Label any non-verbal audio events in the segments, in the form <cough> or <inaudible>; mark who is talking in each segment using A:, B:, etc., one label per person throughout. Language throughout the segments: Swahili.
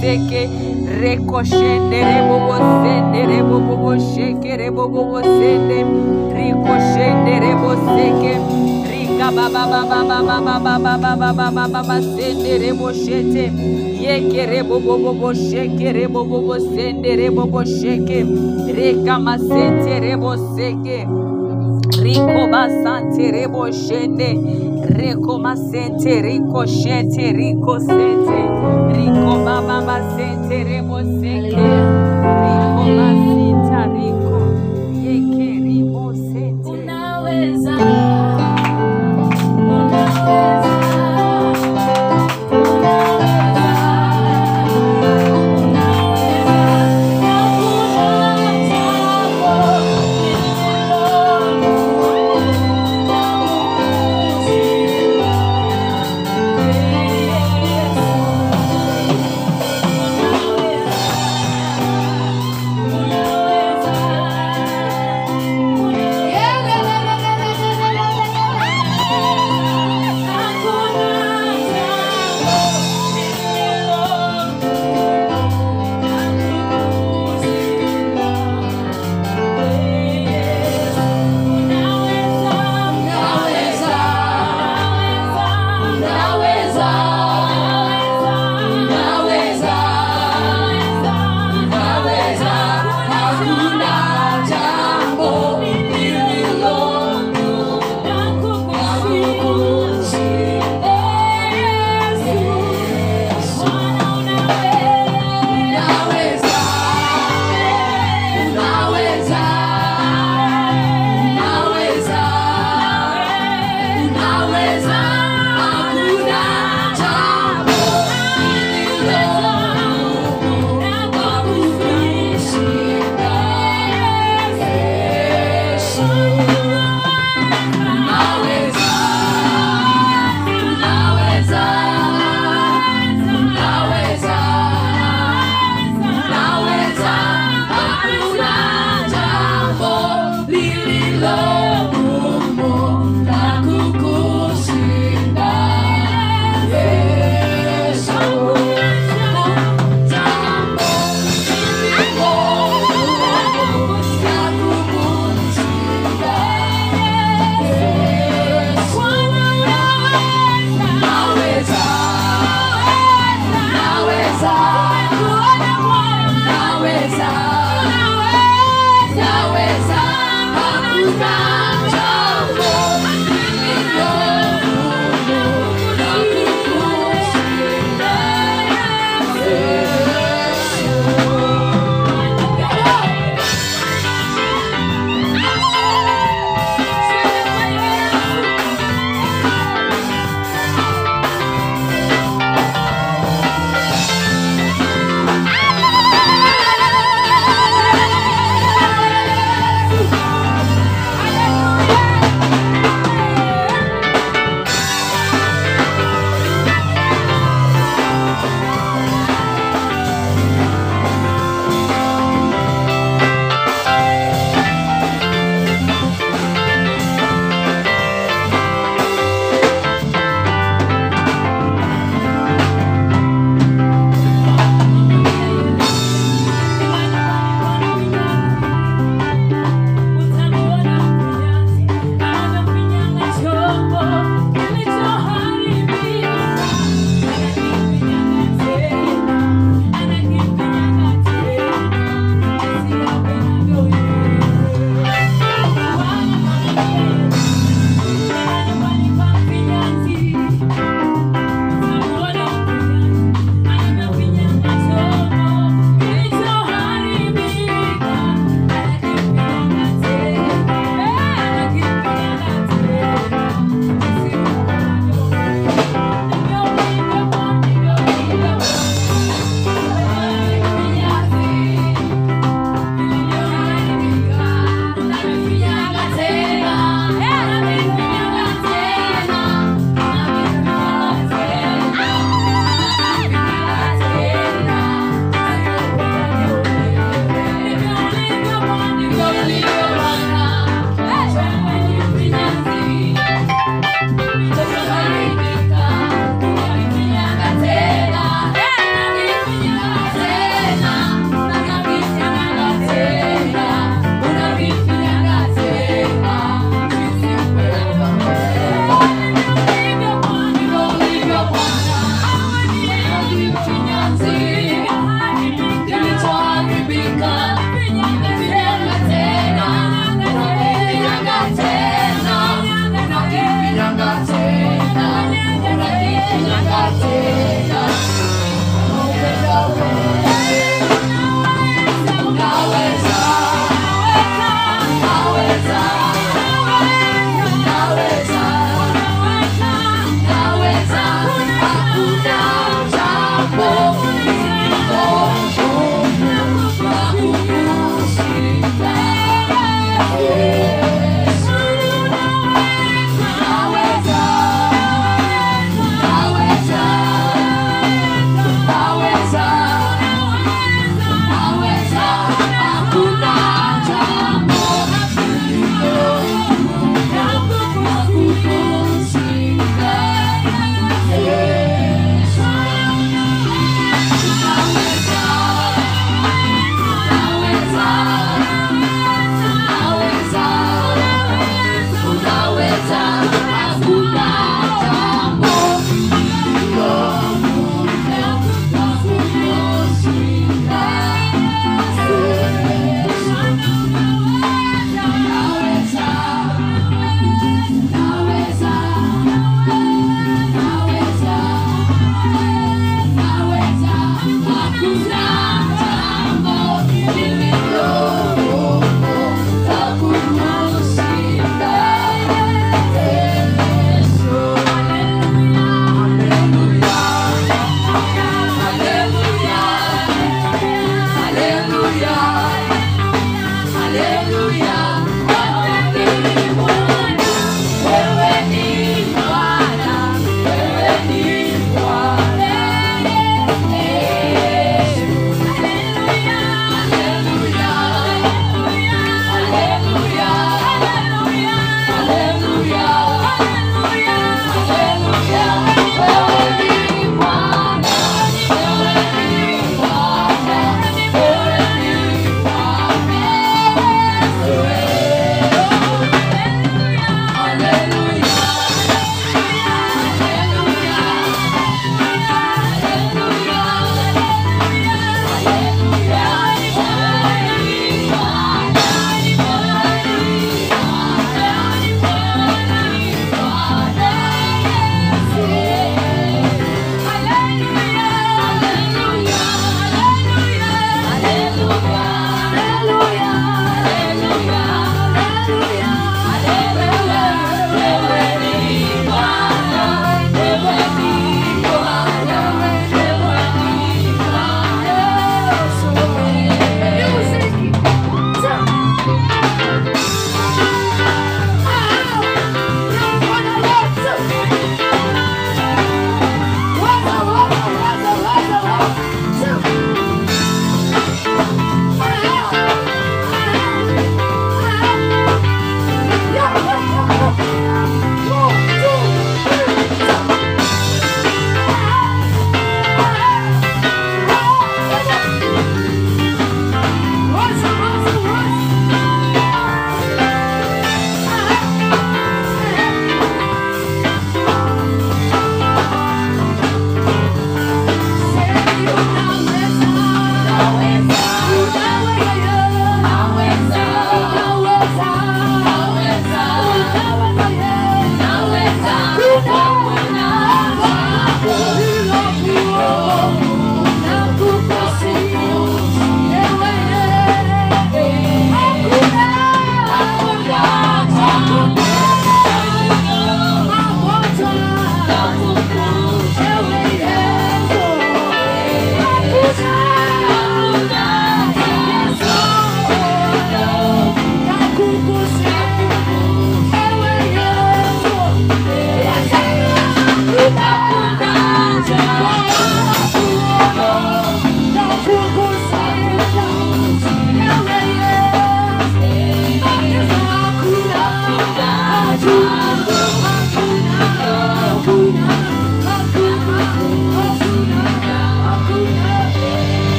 A: seke reko shende bo sende rebo bobo sheke rebo bobo sende riko shende rebo seke rika baba baba baba baba baba baba baba sende rebo shete yeke rebo bobo bo sheke rebo sende rebo bo sheke reka masente rebo seke Riko basante rebo shende Recoma sente, rico sente, rico sente. Rico baba sente,
B: rebo
C: sente. Rico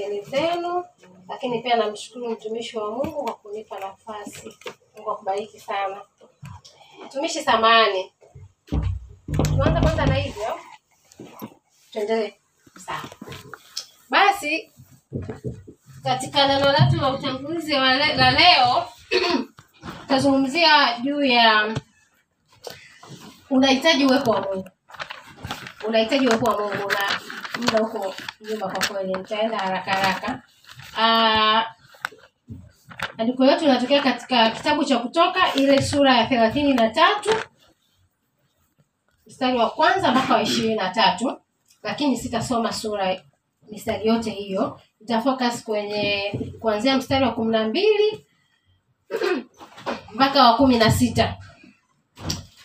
C: mbele zenu, lakini pia namshukuru mtumishi wa Mungu kwa kunipa nafasi. Mungu akubariki sana. Mtumishi samani, tuanze kwanza na hivyo, tuendelee. Sawa. Basi katika neno letu la utangulizi la leo <clears throat> tutazungumzia juu ya unahitaji uwepo wa Mungu. Unahitaji uwepo wa Mungu na muda huko nyuma, kwa kweli nitaenda haraka haraka. Ah, Andiko letu linatokea katika kitabu cha Kutoka ile sura ya thelathini na tatu mstari wa kwanza mpaka wa ishirini na tatu lakini sitasoma sura mistari yote hiyo, nitafocus kwenye kuanzia mstari wa kumi na mbili <clears throat> mpaka wa kumi na sita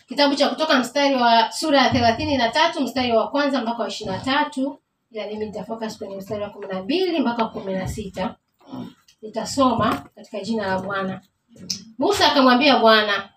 C: kitabu cha Kutoka mstari wa sura ya thelathini na tatu mstari wa kwanza mpaka wa ishirini na tatu ila mimi nitafocus kwenye mstari wa kumi na mbili mpaka wa kumi na sita nitasoma katika jina la Bwana. Musa akamwambia Bwana,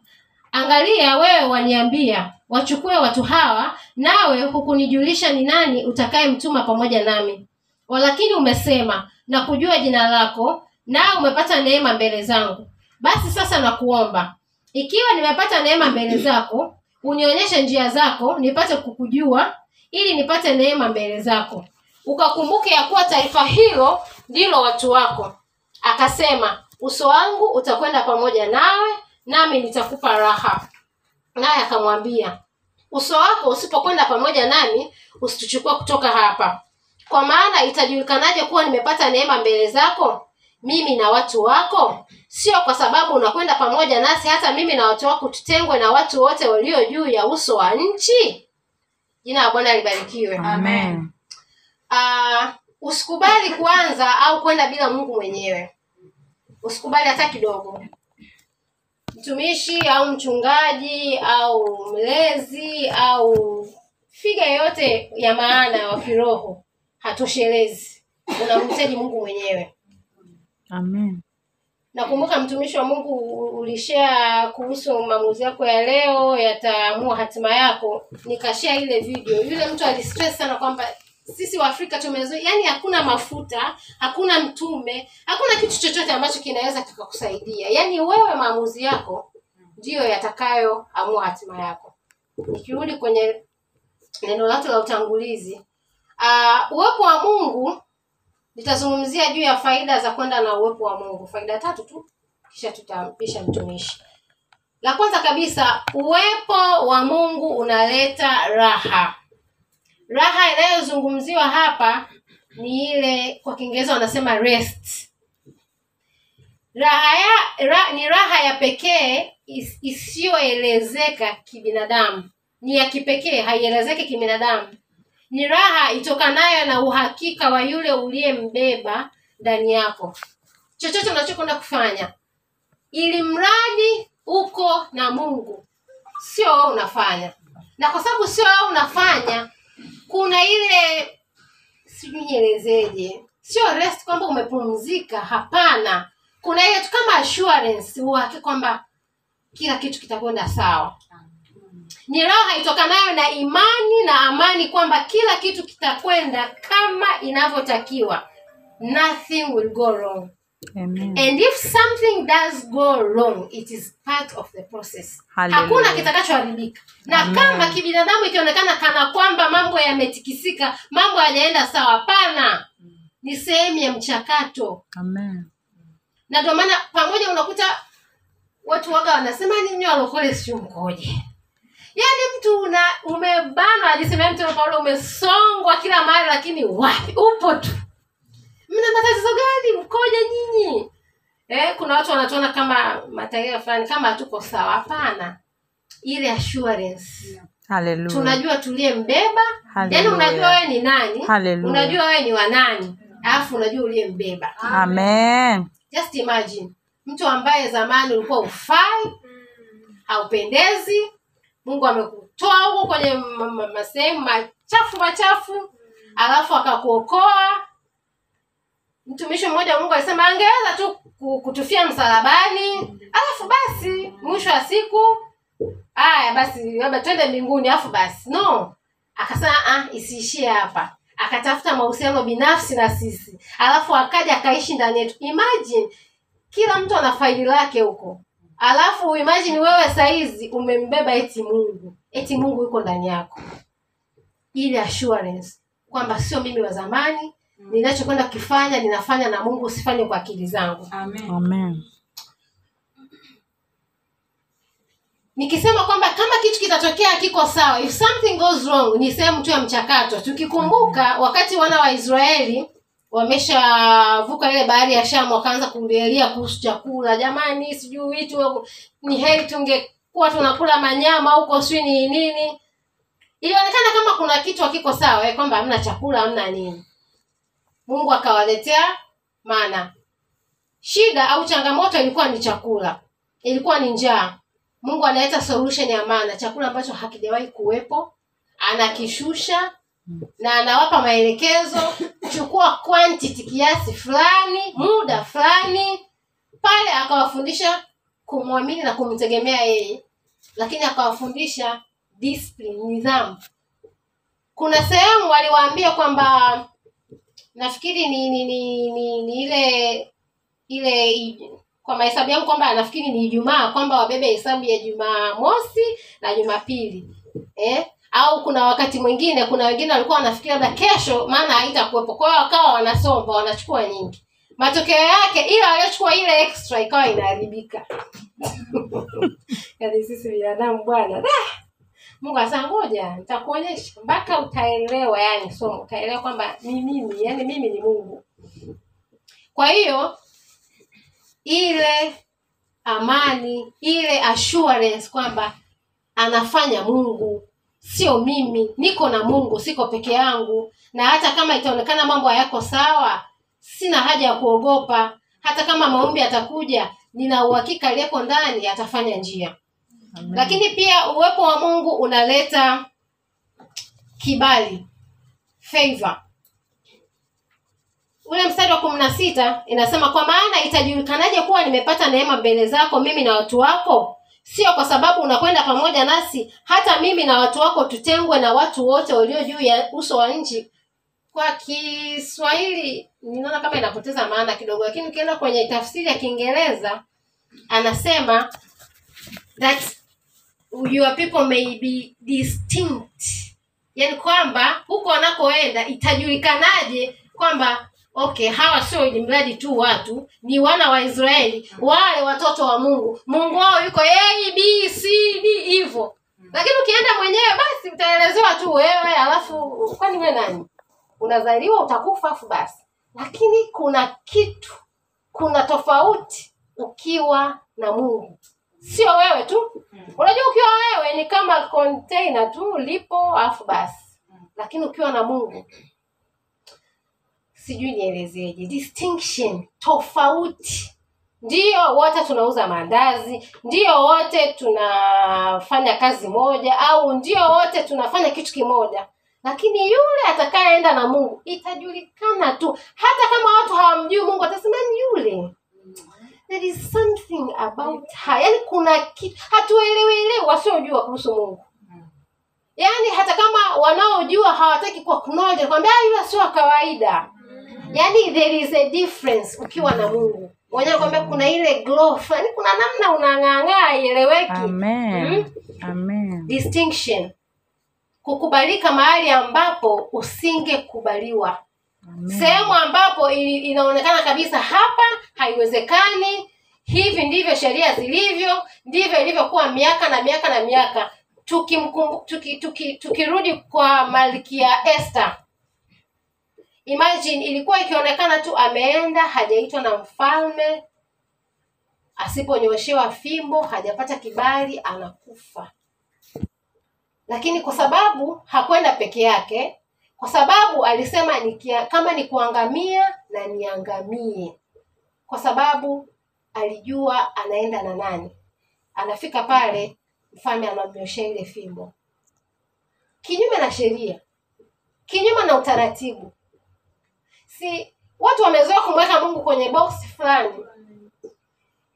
C: angalia, wewe waniambia wachukue watu hawa, nawe hukunijulisha ni nani utakayemtuma pamoja nami. Walakini umesema na kujua jina lako, nao umepata neema mbele zangu. Basi sasa nakuomba, ikiwa nimepata neema mbele zako, unionyeshe njia zako, nipate kukujua, ili nipate neema mbele zako. Ukakumbuke ya kuwa taifa hilo ndilo watu wako. Akasema, uso wangu utakwenda pamoja nawe, nami nitakupa raha. Naye akamwambia, uso wako usipokwenda pamoja nami, usituchukua kutoka hapa. Kwa maana itajulikanaje kuwa nimepata neema mbele zako, mimi na watu wako? Sio kwa sababu unakwenda pamoja nasi, hata mimi na watu wako tutengwe na watu wote walio juu ya uso wa nchi. Jina la Bwana libarikiwe.
B: Amen.
C: Uh, usikubali kuanza au kwenda bila Mungu mwenyewe. Usikubali hata kidogo. Mtumishi au mchungaji au mlezi au figa yoyote ya maana wa kiroho hatoshelezi. Unamhitaji Mungu mwenyewe.
B: Amen.
C: Nakumbuka mtumishi wa Mungu ulishea kuhusu maamuzi yako ya leo yataamua hatima yako. nikashea ile video. Yule mtu alistress sana kwamba sisi Waafrika tumezoea, yani hakuna mafuta, hakuna mtume, hakuna kitu chochote ambacho kinaweza kikakusaidia. Yani wewe maamuzi yako ndiyo yatakayoamua hatima yako. Nikirudi kwenye neno lake la utangulizi, uh, uwepo wa Mungu nitazungumzia juu ya faida za kwenda na uwepo wa mungu. Faida tatu tu kisha tutampisha mtumishi. La kwanza kabisa uwepo wa mungu unaleta raha. Raha inayozungumziwa hapa ni ile kwa kiingereza wanasema rest. Raha ya ra, ni raha ya pekee is- isiyoelezeka kibinadamu. Ni ya kipekee haielezeki kibinadamu ni raha itokanayo na uhakika wa yule uliyembeba ndani yako. Chochote unachokwenda kufanya ili mradi uko na mungu sio wewe unafanya. Na kwa sababu sio wewe unafanya kuna ile sijui nielezeje sio rest kwamba umepumzika hapana. Kuna ile tu kama assurance uhakika kwamba kila kitu kitakwenda sawa ni raha itokanayo na imani na amani kwamba kila kitu kitakwenda kama inavyotakiwa nothing will go wrong
B: Amen.
C: and if something does go wrong it is part of the process
B: Hallelujah.
C: hakuna kitakachoharibika na
B: Amen.
C: kama kibinadamu ikionekana kana kwamba mambo yametikisika mambo hayajaenda sawa hapana ni sehemu ya mchakato
B: Amen.
C: na ndio maana pamoja unakuta watu waga wanasema ninyi walokole sio mkoje yaani mtu una umebanwa ajisemea mtu paulo umesongwa kila mahali lakini wapi? Upo tu. Mna matatizo gani? Mkoja nyinyi? Eh, kuna watu wanatuona kama mataifa fulani kama hatuko sawa. Hapana. Ile assurance.
B: Hallelujah.
C: tunajua tuliyembeba yaani unajua wewe ni nani?
B: Hallelujah.
C: unajua wewe ni wanani alafu unajua uliyembeba
B: Amen.
C: just imagine. Mtu ambaye zamani ulikuwa ufai haupendezi mungu amekutoa huko kwenye ma- ma- ma- sehemu machafu machafu. Alafu akakuokoa. Mtumishi mmoja mungu alisema angeweza tu kutufia msalabani. Alafu basi mwisho wa siku aya, basi labda twende mbinguni. Alafu basi no. Akasema ah, isiishie hapa. Akatafuta mahusiano binafsi na sisi. Alafu akaja akaishi ndani yetu. Imagine kila mtu ana faili lake huko alafu imagine wewe saizi umembeba eti mungu. Eti mungu yuko ndani yako. Ile assurance kwamba sio mimi wa zamani ninachokwenda kukifanya ninafanya na mungu usifanye kwa akili zangu.
B: Amen.
C: nikisema kwamba kama kitu kitatokea kiko sawa if something goes wrong ni sehemu tu ya mchakato. Tukikumbuka wakati wana wa israeli wameshavuka ile bahari ya shamu wakaanza kulialia kuhusu chakula. Jamani sijui vitu ni heri tungekuwa tunakula manyama huko sijui ni nini. Ilionekana kama kuna kitu hakiko sawa eh, kwamba hamna chakula hamna nini. Mungu akawaletea mana. Shida au changamoto ilikuwa ni chakula. Ilikuwa ni njaa. Mungu analeta solution ya mana, chakula ambacho hakijawahi kuwepo anakishusha na anawapa maelekezo chukua quantity kiasi fulani muda fulani pale akawafundisha kumwamini na kumtegemea yeye. Lakini akawafundisha discipline nidhamu. Kuna sehemu waliwaambia kwamba nafikiri ni ni, ni, ni, ni ile ile kwa mahesabu yangu kwamba nafikiri ni ijumaa kwamba wabebe hesabu ya jumaa mosi na jumapili. Eh? Au kuna wakati mwingine kuna wengine walikuwa wanafikiri labda kesho maana haitakuwepo. Kwa hiyo wakawa wanasomba wanachukua nyingi. Matokeo yake ile waliochukua ile extra ikawa inaharibika. Yaani sisi binadamu bwana. Mungu anasema ngoja nitakuonyesha. Mpaka utaelewa yani somo utaelewa kwamba ni mimi yani mimi ni mungu. Kwa hiyo ile amani ile assurance kwamba anafanya mungu sio mimi niko na mungu siko peke yangu. Na hata kama itaonekana mambo hayako sawa sina haja ya kuogopa. Hata kama maombi atakuja nina uhakika aliyeko ndani atafanya njia.
B: Amen.
C: lakini pia uwepo wa mungu unaleta kibali favor. Ule mstari wa kumi na sita inasema kwa maana itajulikanaje kuwa nimepata neema mbele zako mimi na watu wako sio kwa sababu unakwenda pamoja nasi hata mimi na watu wako tutengwe na watu wote walio juu ya uso wa nchi. Kwa kiswahili ninaona kama inapoteza maana kidogo lakini ukienda kwenye tafsiri ya kiingereza anasema that your people may be distinct. Yaani kwamba huko wanakoenda itajulikanaje kwamba okay hawa sio ili mradi tu watu ni wana wa israeli wale watoto wa mungu. Mungu wao yuko a b c d hivyo. Lakini ukienda mwenyewe basi utaelezewa tu wewe alafu kwani wewe nani? Unazaliwa utakufa afu basi. Lakini kuna kitu kuna tofauti ukiwa na mungu. Sio wewe tu. Unajua ukiwa wewe ni kama container tu lipo afu basi. Lakini ukiwa na mungu sijui nielezeje distinction tofauti. Ndio wote tunauza maandazi ndio wote tunafanya kazi moja au ndio wote tunafanya kitu kimoja. Lakini yule atakayeenda na mungu itajulikana tu. Hata kama watu hawamjui mungu atasema ni yule. There is something about her. Yani kuna kitu hatuelewelewi wasiojua kuhusu mungu. Yaani hata kama wanaojua hawataki kuwa kunoja, kwambia "Ah, yule sio wa kawaida yaani there is a difference ukiwa na mungu. Wenyewe kwambia kuna ile glow fulani, kuna namna unang'ang'aa ieleweki
B: Amen. Amen.
C: distinction. Kukubalika mahali ambapo usingekubaliwa. Sehemu ambapo inaonekana kabisa hapa haiwezekani hivi ndivyo sheria zilivyo ndivyo ilivyokuwa miaka na miaka na miaka. Tukirudi tuki, tuki, tukirudi kwa malkia Esther imagine ilikuwa ikionekana tu ameenda hajaitwa na mfalme asiponyoshewa fimbo hajapata kibali anakufa. Lakini kwa sababu hakwenda peke yake kwa sababu alisema nikia, kama ni kuangamia na niangamie. Kwa sababu alijua anaenda na nani. Anafika pale mfalme anamnyoshea ile fimbo. Kinyume na sheria kinyume na utaratibu si watu wamezoea kumweka mungu kwenye box fulani.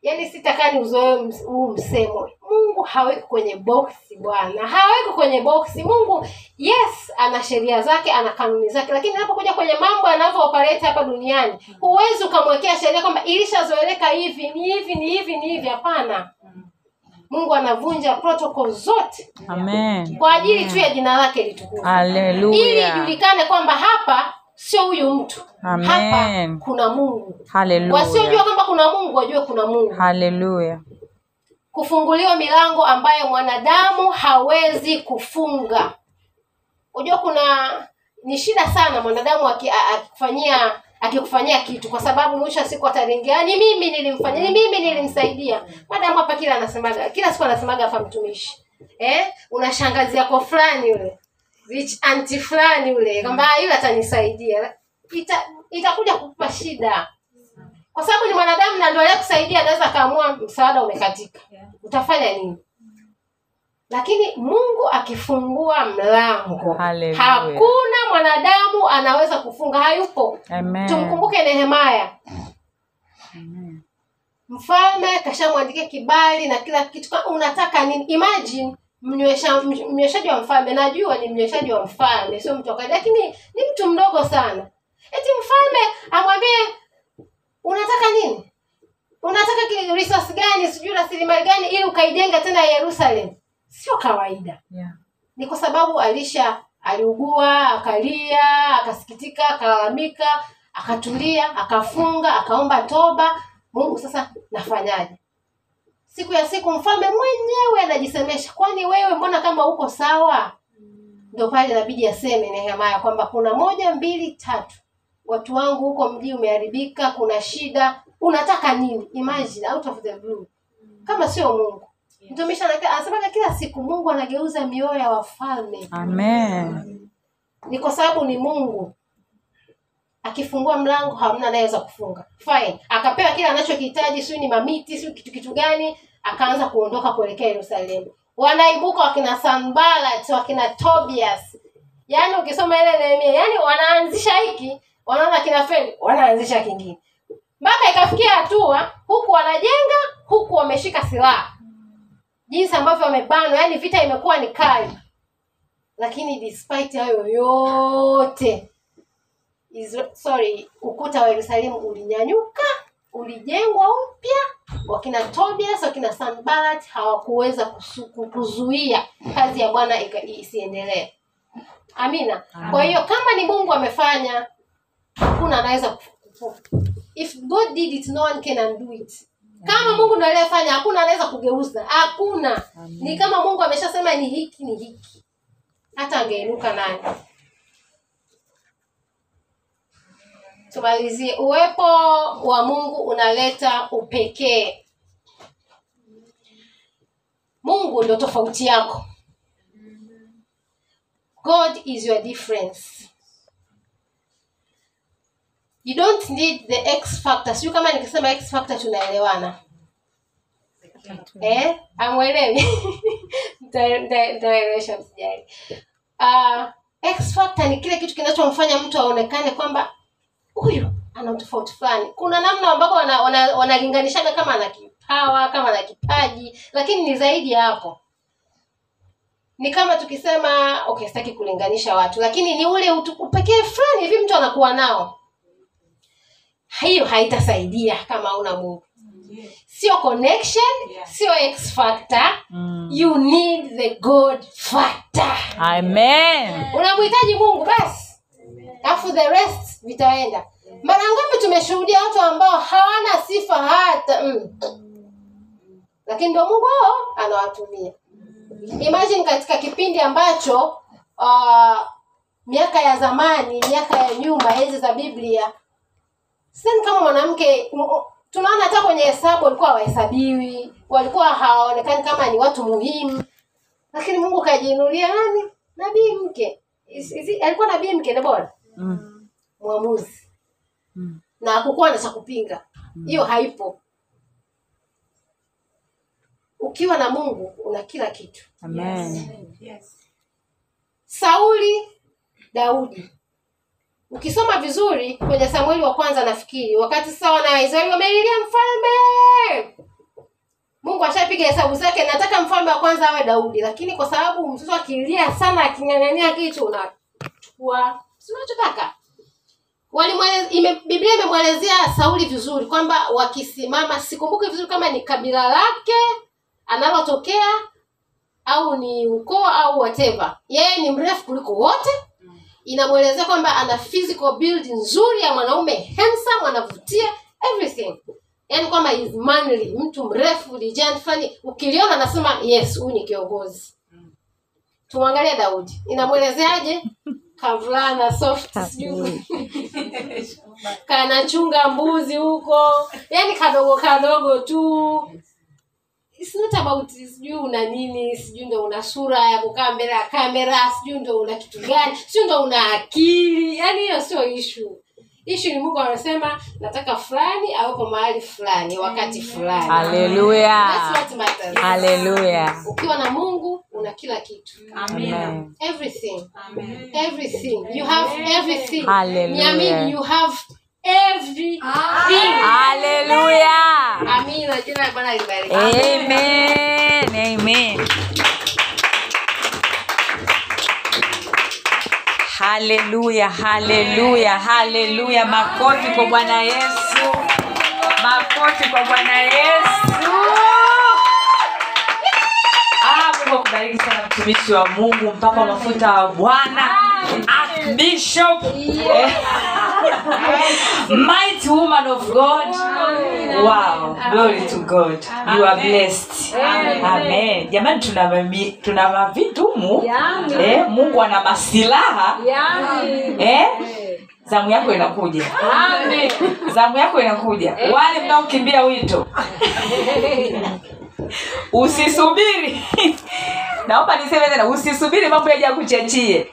C: Yaani sitakani uzoe huu msemo. Mungu haweki kwenye boksi bwana. Haweki kwenye boksi mungu yes ana sheria zake ana kanuni zake. Lakini anapokuja kwenye mambo yanavyo-operate hapa duniani huwezi ukamwekea sheria kwamba ilishazoeleka hivi ni hivi ni hivi ni hivi. Hapana. Mungu anavunja protocol zote.
B: Amen.
C: kwa ajili tu ya jina lake litukuzwe. Ili ijulikane kwamba hapa sio huyu mtu.
B: Amen.
C: hapa kuna mungu. Wasiojua kwamba kuna mungu wajue kuna mungu.
B: Haleluya.
C: kufunguliwa milango ambayo mwanadamu hawezi kufunga. Unajua kuna ni shida sana mwanadamu akikufanyia akikufanyia kitu kwa sababu mwisho wa siku ataringia ni mimi nilimfanyia ni mimi nilimsaidia. Madamu hapa kila anasemaga kila siku anasemaga hapa mtumishi. Eh una shangazi yako fulani yule anti fulani yule kwamba "Ah, yule atanisaidia. Ita, itakuja kukupa shida. Kwa sababu ni mwanadamu na ndio kusaidia anaweza akaamua msaada umekatika. Utafanya nini? Lakini mungu akifungua mlango
B: Hallelujah.
C: hakuna mwanadamu anaweza kufunga hayupo.
B: Amen.
C: tumkumbuke nehemaya
B: Amen.
C: mfalme kashamwandikia kibali na kila kitu. Unataka nini? Imagine mnywesha- mnyweshaji wa mfalme. Najua ni mnyweshaji wa mfalme sio mtu wa lakini ni mtu mdogo sana. Eti mfalme amwambie unataka nini? Unataka ki- resource gani sijui rasilimali gani ili ukaijenga tena yerusalem? Sio kawaida.
B: Yeah.
C: ni kwa sababu alisha aliugua akalia akasikitika akalalamika akatulia akafunga akaomba toba. Mungu sasa nafanyaje siku ya siku mfalme mwenyewe anajisemesha kwani wewe mbona kama uko sawa? Ndo pale inabidi aseme Nehemia kwamba kuna moja mbili tatu. Watu wangu huko mji umeharibika kuna shida. Unataka nini? Imagine out of the blue. Kama sio mungu. Mtumishi anasemaga kila siku mungu anageuza mioyo ya wafalme.
B: Amen.
C: ni kwa sababu ni mungu akifungua mlango hamna anayeweza kufunga. Fine. Akapewa kile anachokihitaji siu ni mamiti siu kitu kitu gani akaanza kuondoka kuelekea yerusalemu. Wanaibuka wakina Sanbalat, wakina tobias. Yaani ukisoma ile nehemia yaani wanaanzisha hiki wanaona kina feli wanaanzisha kingine. Mpaka ikafikia hatua huku wanajenga huku wameshika silaha. Jinsi ambavyo wamebanwa yaani vita imekuwa ni kali. Lakini despite hayo yote Isra- sorry ukuta wa yerusalemu ulinyanyuka ulijengwa upya. Wakina tobias wakina sanbalat hawakuweza kuzuia kazi ya bwana isiendelee. Amina. Kwa hiyo kama ni mungu amefanya hakuna anaweza if god did it no one can undo it. Kama mungu ndo aliyefanya hakuna anaweza kugeuza. Hakuna. Ni kama mungu ameshasema ni hiki ni hiki. Hata angeinuka nani tumalizie. Uwepo wa mungu unaleta upekee. Mungu ndo tofauti yako. God is your difference. You don't need the x factor. Sio kama nikisema x factor tunaelewana. Eh? Amwelewi <laughs> ntaelewesha msijali uh, x factor ni kile kitu kinachomfanya mtu aonekane kwamba huyu ana utofauti fulani. Kuna namna ambapo wanalinganishaga wana, wana kama ana kipawa kama ana kipaji lakini ni zaidi ya hapo. Ni kama tukisema okay sitaki kulinganisha watu lakini ni ule upekee fulani hivi mtu anakuwa nao. Hiyo haitasaidia kama una mungu. Sio connection sio x factor. You need the god factor.
B: Amen.
C: unamhitaji mungu basi alafu the rest vitaenda. Mara ngapi tumeshuhudia watu ambao hawana sifa hata mm. lakini ndo mungu wao anawatumia. Imagine katika kipindi ambacho uh, miaka ya zamani miaka ya nyuma enzi za biblia sidhani kama mwanamke tunaona hata kwenye hesabu walikuwa hawahesabiwi walikuwa hawaonekani kama ni watu muhimu. Lakini mungu kajiinulia nani nabii mke. Alikuwa nabii mke debora
B: Mm.
C: mwamuzi.
B: Mm.
C: na hakukuwa na cha kupinga. Hiyo haipo. Ukiwa na mungu una kila kitu.
B: Amen.
C: sauli daudi. Ukisoma vizuri kwenye samueli wa kwanza nafikiri wakati sasa wana waisraeli wamelilia mfalme! Mungu ashapiga hesabu zake. Nataka mfalme wa kwanza awe daudi lakini kwa sababu mtoto akilia sana aking'ang'ania kitu unachukua si unachotaka ime, biblia imemwelezea sauli vizuri kwamba wakisimama sikumbuki vizuri kama ni kabila lake analotokea au ni ukoo au whatever. Yeye ni mrefu kuliko wote. Inamwelezea kwamba ana physical build nzuri ya mwanaume handsome anavutia everything. Yaani kwamba is manly mtu mrefu lijani fulani. Ukiliona anasema yes huyu ni kiongozi. Tumwangalie daudi. Inamwelezeaje <laughs> kavulana soft sijui. <laughs> Kanachunga mbuzi huko. Yani kadogo kadogo tu. It's not about sijui una nini sijui ndo una sura ya kukaa mbele ya kamera sijui ndo una kitu gani sijui ndo una akili. Yani hiyo sio ishu ishu ni mungu anasema nataka fulani awepo mahali fulani wakati fulani. Haleluya.
B: Hallelujah.
C: ukiwa na mungu una kila kitu.
B: Amen.
C: everything. Everything. You have everything. Niamini, you have everything.
B: Hallelujah.
C: amina jina la bwana libarikiwe
B: Amen. Amen. Haleluya, haleluya, haleluya. Makofi kwa Bwana Yesu. Makofi kwa Bwana Yesu. Ah, sana mtumishi wa Mungu, mpaka mafuta wa Bwana. Archbishop. <laughs> Eh. Mighty woman of God. Wow, glory to God. You are blessed. Amen. Jamani tuna mami- tuna mavitumu. Eh, Mungu ana masilaha. Eh? Zamu yako inakuja. Zamu yako inakuja. Wale mnaokimbia wito. Usisubiri. <laughs> Naomba niseme tena usisubiri mambo yaja kuchachie.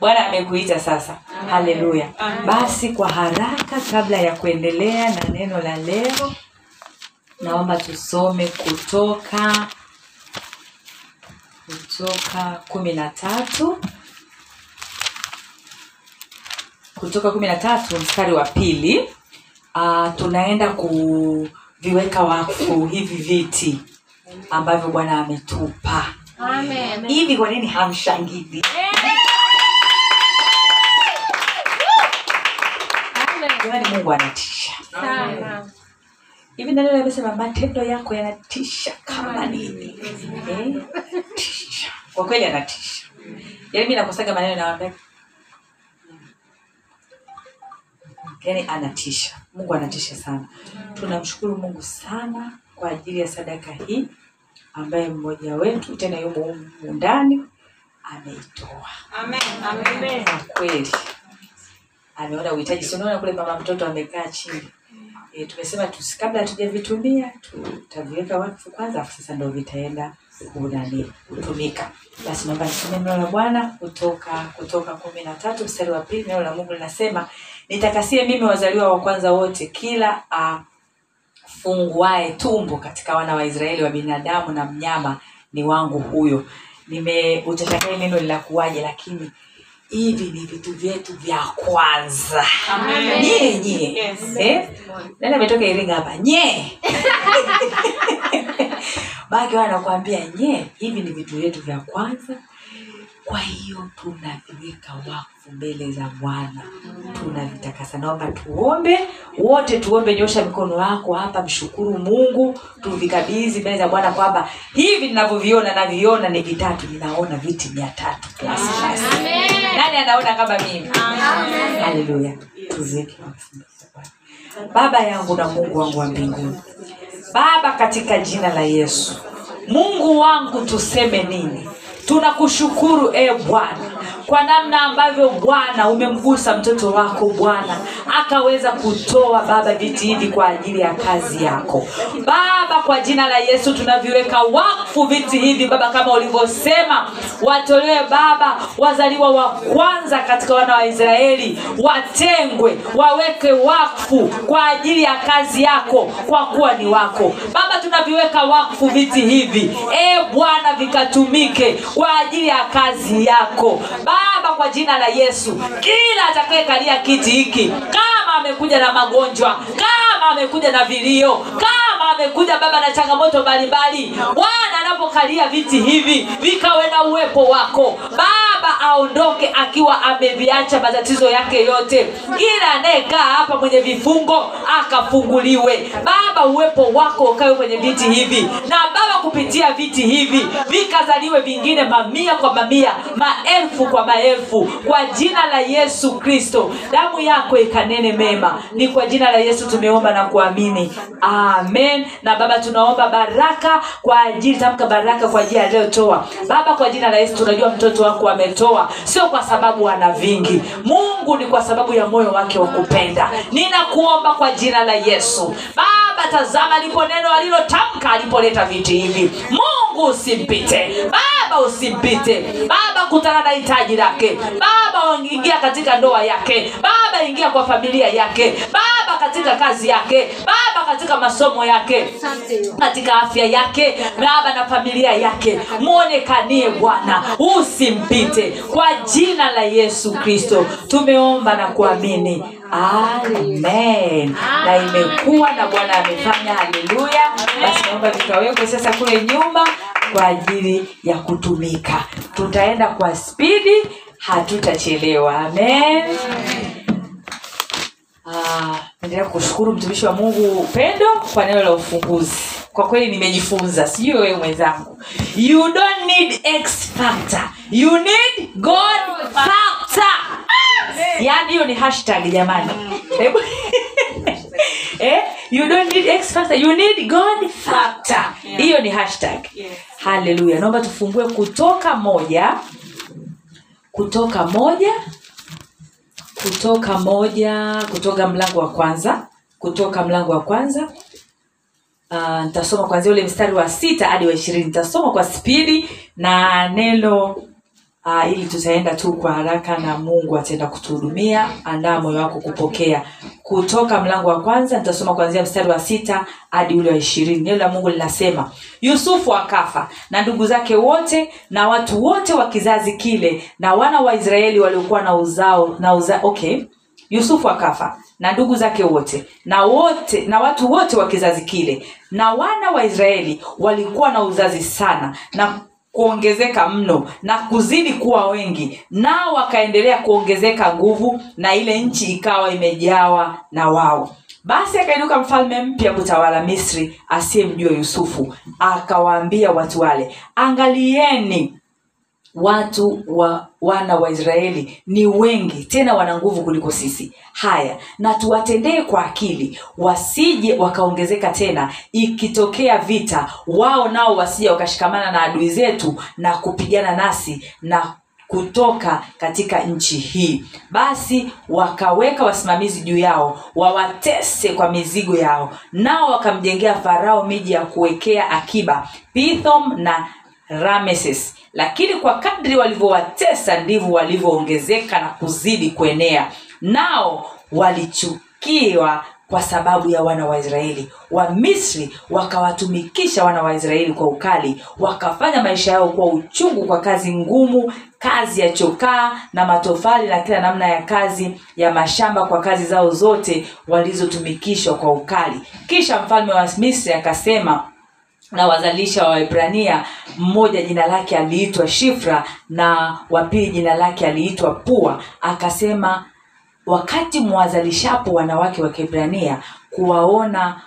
B: Bwana amekuita sasa. Haleluya. Basi kwa haraka kabla ya kuendelea na neno la leo naomba tusome kutoka kutoka kumi na tatu. Kutoka kumi na tatu mstari wa pili. Uh, tunaenda kuviweka wakfu hivi viti ambavyo bwana ametupa.
C: Amen.
B: hivi kwa nini hamshangili? Jamani mungu anatisha.
C: Sana.
B: Hivi nani amesema matendo yako yanatisha kama nini? Eh? tisha. Kwa kweli anatisha yaani mi nakosaga maneno nawambia
D: yaani anatisha. Mungu anatisha sana. Tunamshukuru mungu sana kwa ajili ya sadaka hii ambaye mmoja wetu tena yumo ndani ameitoa. Kwa kweli. Ameona uhitaji. Si unaona kule mama mtoto amekaa chini e, tumesema kabla hatujavitumia tutaviweka wakfu kwanza afu sasa ndo vitaenda kunani kutumika. Basi naomba nisome neno la bwana kutoka kutoka kumi na tatu mstari wa pili neno la mungu linasema nitakasie mimi wazaliwa wa kwanza wote kila uh, funguae tumbo katika wana wa israeli wa binadamu na mnyama ni wangu huyo. Nime utashangaa neno linakuwaje lakini hivi ni vitu vyetu vya kwanza. Nyie nyie. Eh? nani ametoka iringa hapa? Nyee <laughs> baki wanakuambia nyee hivi ni vitu vyetu vya kwanza kwa hiyo tunaviweka wakfu mbele za bwana. Tunavitakasa. Naomba tuombe. Wote tuombe. Nyosha mikono yako hapa. Mshukuru mungu. Tuvikabidhi mbele za bwana kwamba hivi ninavyoviona naviona ni vitatu. Ninaona viti mia tatu nani anaona kama mimi? Haleluya tuviweke wakfu mbele za bwana. Baba yangu na mungu wangu wa mbinguni. Baba katika jina la yesu. Mungu wangu tuseme nini tunakushukuru e bwana kwa namna ambavyo bwana umemgusa mtoto wako bwana akaweza kutoa baba viti hivi kwa ajili ya kazi yako. Baba kwa jina la yesu tunaviweka wakfu viti hivi baba kama ulivyosema watolewe baba wazaliwa wa kwanza katika wana wa israeli watengwe waweke wakfu kwa ajili ya kazi yako kwa kuwa ni wako. Baba tunaviweka wakfu viti hivi e bwana vikatumike kwa ajili ya kazi yako. Baba kwa jina la yesu kila atakayekalia kiti hiki kama amekuja na magonjwa kama amekuja na vilio kama amekuja baba na changamoto mbalimbali bwana anapokalia viti hivi vikawe na uwepo wako. Baba aondoke akiwa ameviacha matatizo yake yote. Kila anayekaa hapa mwenye vifungo akafunguliwe. Baba uwepo wako ukawe kwenye viti hivi. Na baba kupitia viti hivi vikazaliwe vingine mamia kwa mamia maelfu kwa maelfu. Kwa jina la yesu kristo damu yako ikanene mema. Ni kwa jina la yesu tumeomba na kuamini. Amen. Na baba tunaomba baraka kwa ajili tamka baraka kwa ajili aliyotoa baba kwa jina la yesu tunajua mtoto wako ametoa. Sio kwa sababu ana vingi. Mungu ni kwa sababu ya moyo wake wa kupenda. Ninakuomba kwa jina la yesu baba tazama lipo neno alilotamka alipoleta viti hivi. Mungu usimpite. Baba usimpite. Baba kutana na hitaji lake. Baba ingia katika ndoa yake. Baba ingia kwa familia yake. Baba katika kazi yake. Baba katika masomo yake. Katika afya yake. Baba na familia yake. Mwonekanie bwana. Usimpite. Kwa jina la yesu kristo tumeomba na kuamini amen. Na imekuwa na bwana amefanya. Haleluya. Basi naomba vikawekwe sasa kule nyuma kwa ajili ya kutumika. Tutaenda kwa spidi hatutachelewa. Amen. Ah, endelea kushukuru mtumishi wa mungu. Upendo kwa neno la ufunguzi. Kwa kweli nimejifunza sijui wewe mwenzangu. You don't need x factor. You need god factor yaani hiyo ni hashtag jamani. <laughs> Eh? you don't need x factor you need god factor. Hiyo ni hashtag. Haleluya naomba tufungue kutoka moja. Kutoka moja. Kutoka moja. Kutoka mlango wa kwanza. Kutoka mlango wa kwanza. Uh, nitasoma kwanzia ule mstari wa sita hadi wa ishirini. Nitasoma kwa spidi na neno uh, ili tutaenda tu kwa haraka na mungu ataenda kutuhudumia. Andaa moyo wako kupokea. Kutoka mlango wa kwanza nitasoma kuanzia mstari wa sita hadi ule wa ishirini. Neno la mungu linasema yusufu akafa na ndugu zake wote na watu wote wa kizazi kile na wana wa israeli waliokuwa na uzao na uza, okay. Yusufu akafa na ndugu zake wote na wote na watu wote wa kizazi kile na wana wa israeli walikuwa na uzazi sana na kuongezeka mno na kuzidi kuwa wengi. Nao wakaendelea kuongezeka nguvu na ile nchi ikawa imejawa na wao. Basi akainuka mfalme mpya kutawala misri asiyemjua yusufu. Akawaambia watu wale angalieni
B: watu wa wana wa israeli ni wengi tena wana nguvu kuliko sisi. Haya na tuwatendee kwa akili wasije wakaongezeka tena ikitokea vita wao nao wasije wakashikamana na adui zetu na kupigana nasi na kutoka katika nchi hii. Basi wakaweka wasimamizi juu yao wawatese kwa mizigo yao nao wakamjengea farao miji ya kuwekea akiba pithom na rameses. Lakini kwa kadri walivyowatesa ndivyo walivyoongezeka na kuzidi kuenea. Nao walichukiwa kwa sababu ya wana wa israeli. Wamisri wakawatumikisha wana wa israeli kwa ukali wakafanya maisha yao kwa uchungu kwa kazi ngumu kazi ya chokaa na matofali na kila namna ya kazi ya mashamba kwa kazi zao zote walizotumikishwa kwa ukali. Kisha mfalme wa misri akasema na wazalisha wa Waebrania, mmoja jina lake aliitwa Shifra na wa pili jina lake aliitwa Pua. Akasema, wakati mwazalishapo wanawake wa Kiebrania kuwaona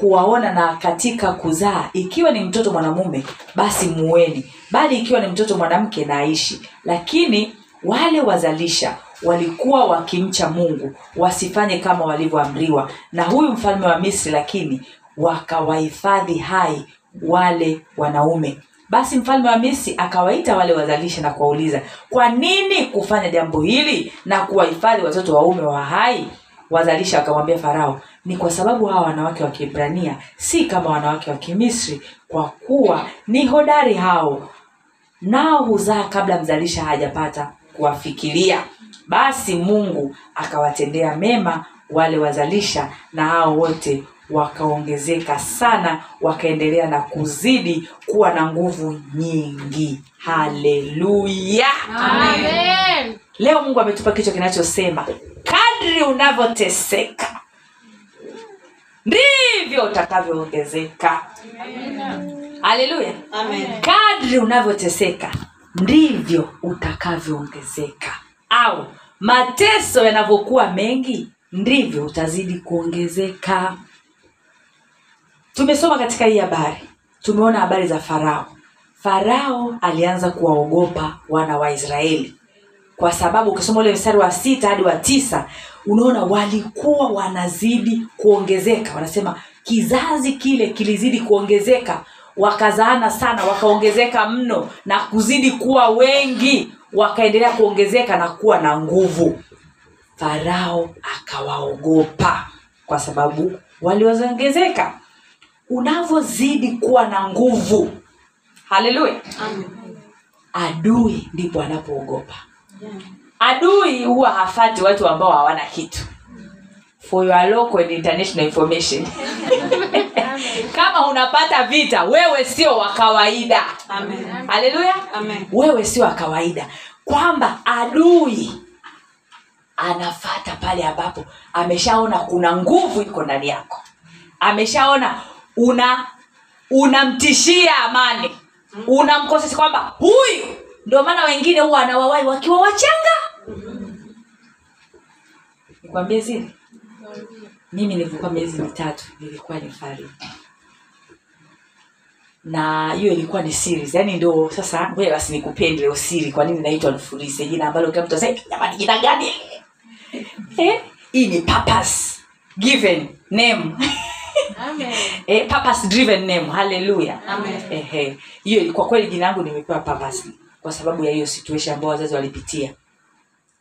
B: kuwaona na katika kuzaa, ikiwa ni mtoto mwanamume basi muweni, bali ikiwa ni mtoto mwanamke na aishi. Lakini wale wazalisha walikuwa wakimcha Mungu, wasifanye kama walivyoamriwa na huyu mfalme wa Misri, lakini wakawahifadhi hai wale wanaume. Basi mfalme wa Misri akawaita wale wazalisha na kuwauliza, kwa nini kufanya jambo hili na kuwahifadhi watoto waume wa hai? Wazalisha wakamwambia Farao, ni kwa sababu hawa wanawake wa Kiebrania si kama wanawake wa Kimisri, kwa kuwa ni hodari hao, nao huzaa kabla mzalisha hajapata kuwafikiria. Basi Mungu akawatendea mema wale wazalisha, na hao wote wakaongezeka sana, wakaendelea na kuzidi kuwa na nguvu nyingi. Haleluya!
C: Amen.
B: Leo Mungu ametupa kichwa kinachosema kadri unavyoteseka ndivyo utakavyoongezeka. Haleluya! Kadri unavyoteseka ndivyo utakavyoongezeka, au mateso yanavyokuwa mengi ndivyo utazidi kuongezeka. Tumesoma katika hii habari, tumeona habari za Farao. Farao alianza kuwaogopa wana wa Israeli. Kwa sababu ukisoma ule mstari wa sita hadi wa tisa unaona walikuwa wanazidi kuongezeka. Wanasema kizazi kile kilizidi kuongezeka. Wakazaana sana wakaongezeka mno na kuzidi kuwa wengi. Wakaendelea kuongezeka na kuwa na nguvu. Farao akawaogopa kwa sababu waliozongezeka unavyozidi kuwa na nguvu. Haleluya. Adui ndipo anapoogopa. Adui huwa hafati watu ambao hawana kitu. For your local international information. <laughs> Kama unapata vita wewe sio wa kawaida. Haleluya. Wewe sio wa kawaida. Kwamba adui anafata pale ambapo ameshaona kuna nguvu iko ndani yako. Ameshaona una unamtishia amani. Unamkosesha kwamba huyu ndio maana wengine huwa anawawai wakiwa wachanga. Nikwambie siri mimi nilivyokuwa miezi mitatu nilikuwa ni fariki na hiyo ilikuwa ni series. Yani ndo sasa ngoja basi nikupende leo siri kwa nini naitwa nifulise jina ambalo kila mtu asema jamani jina gani? <laughs> Eh? Hii ni purpose given name. <laughs> eh, purpose driven name. Haleluya hiyo ilikuwa kweli jina langu nimepewa purpose kwa sababu ya hiyo situation ambayo wazazi walipitia.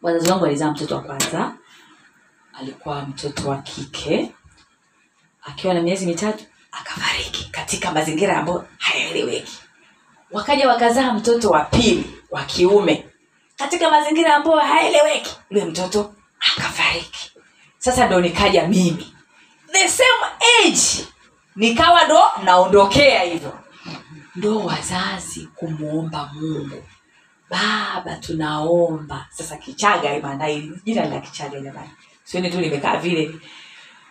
B: Wazazi wangu walizaa mtoto wa kwanza. Alikuwa mtoto wa kike. Akiwa na miezi mitatu akafariki katika mazingira ambayo hayaeleweki. Wakaja wakazaa mtoto wa pili wa kiume katika mazingira ambayo hayaeleweki. Yule mtoto akafariki. Sasa ndo nikaja mimi the same age nikawa ndo naondokea hivyo. Ndo wazazi kumwomba mungu. Baba tunaomba. Sasa kichaga maana jina la kichaga jamani. Sioni tu limekaa vile.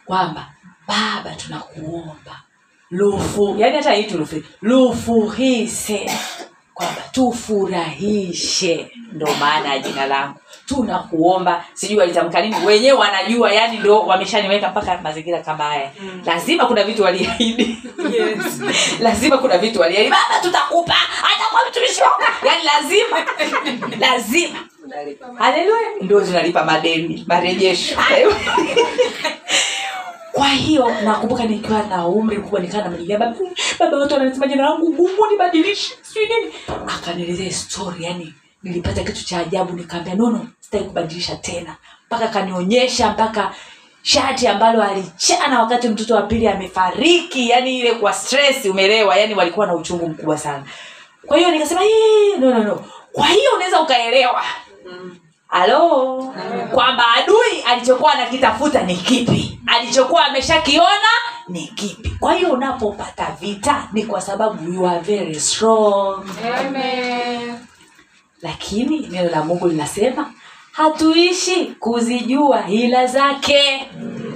B: Kwamba baba tunakuomba. Lufu yani hata hii lufu. Lufuhise. Kwamba tufurahishe. Ndo maana ya jina langu tunakuomba. Sijui walitamka nini. Wenyewe wanajua yani ndo wameshaniweka mpaka mazingira kama haya. Lazima kuna vitu waliahidi. Yes. <laughs> lazima kuna vitu waliahidi. Baba tutakupa. Hata kwa mtumishi wako. Yani lazima. <laughs> Lazima. Haleluya ndio zinalipa madeni marejesho. Kwa hiyo nakumbuka nikiwa na umri mkubwa nikaa namlilia baba baba watu wanasema jina langu gumu nibadilishe. Sijui nini. Akanielezea story yani nilipata kitu cha ajabu nikaambia nono sitaki kubadilisha tena. Mpaka akanionyesha mpaka shati ambalo alichana wakati mtoto wa pili amefariki yani ile kwa stress umelewa yani walikuwa na uchungu mkubwa sana. Kwa hiyo nikasema no, no, no. kwa hiyo unaweza ukaelewa. Halo? Kwamba adui alichokuwa anakitafuta ni kipi? Alichokuwa ameshakiona ni kipi? Kwa hiyo unapopata vita ni kwa sababu you are very strong lakini neno la mungu linasema hatuishi kuzijua hila zake.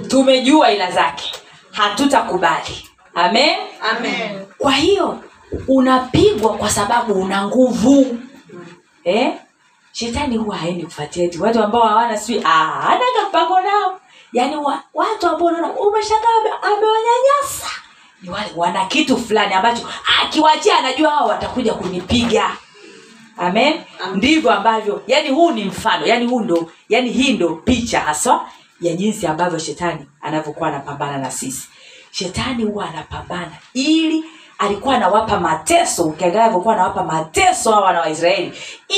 B: Tumejua hila zake. Hatutakubali. Amen?
D: Amen.
B: kwa hiyo unapigwa kwa sababu una nguvu. Eh? shetani huwa haendi kufuatia eti watu ambao hawana sijui anaka anaga mpango nao. Yaani wa, watu ambao unaona umeshangaa amewanyanyasa. Ni wale wana kitu fulani ambacho akiwachia anajua hao watakuja kunipiga amen.
D: Amen.
B: ndivyo ambavyo yani huu ni mfano yani huu ndo yani hii ndo picha haswa ya jinsi ambavyo shetani anavyokuwa anapambana na sisi. Shetani huwa anapambana ili alikuwa anawapa mateso ukiangalia alivyokuwa anawapa mateso hawa wana waisraeli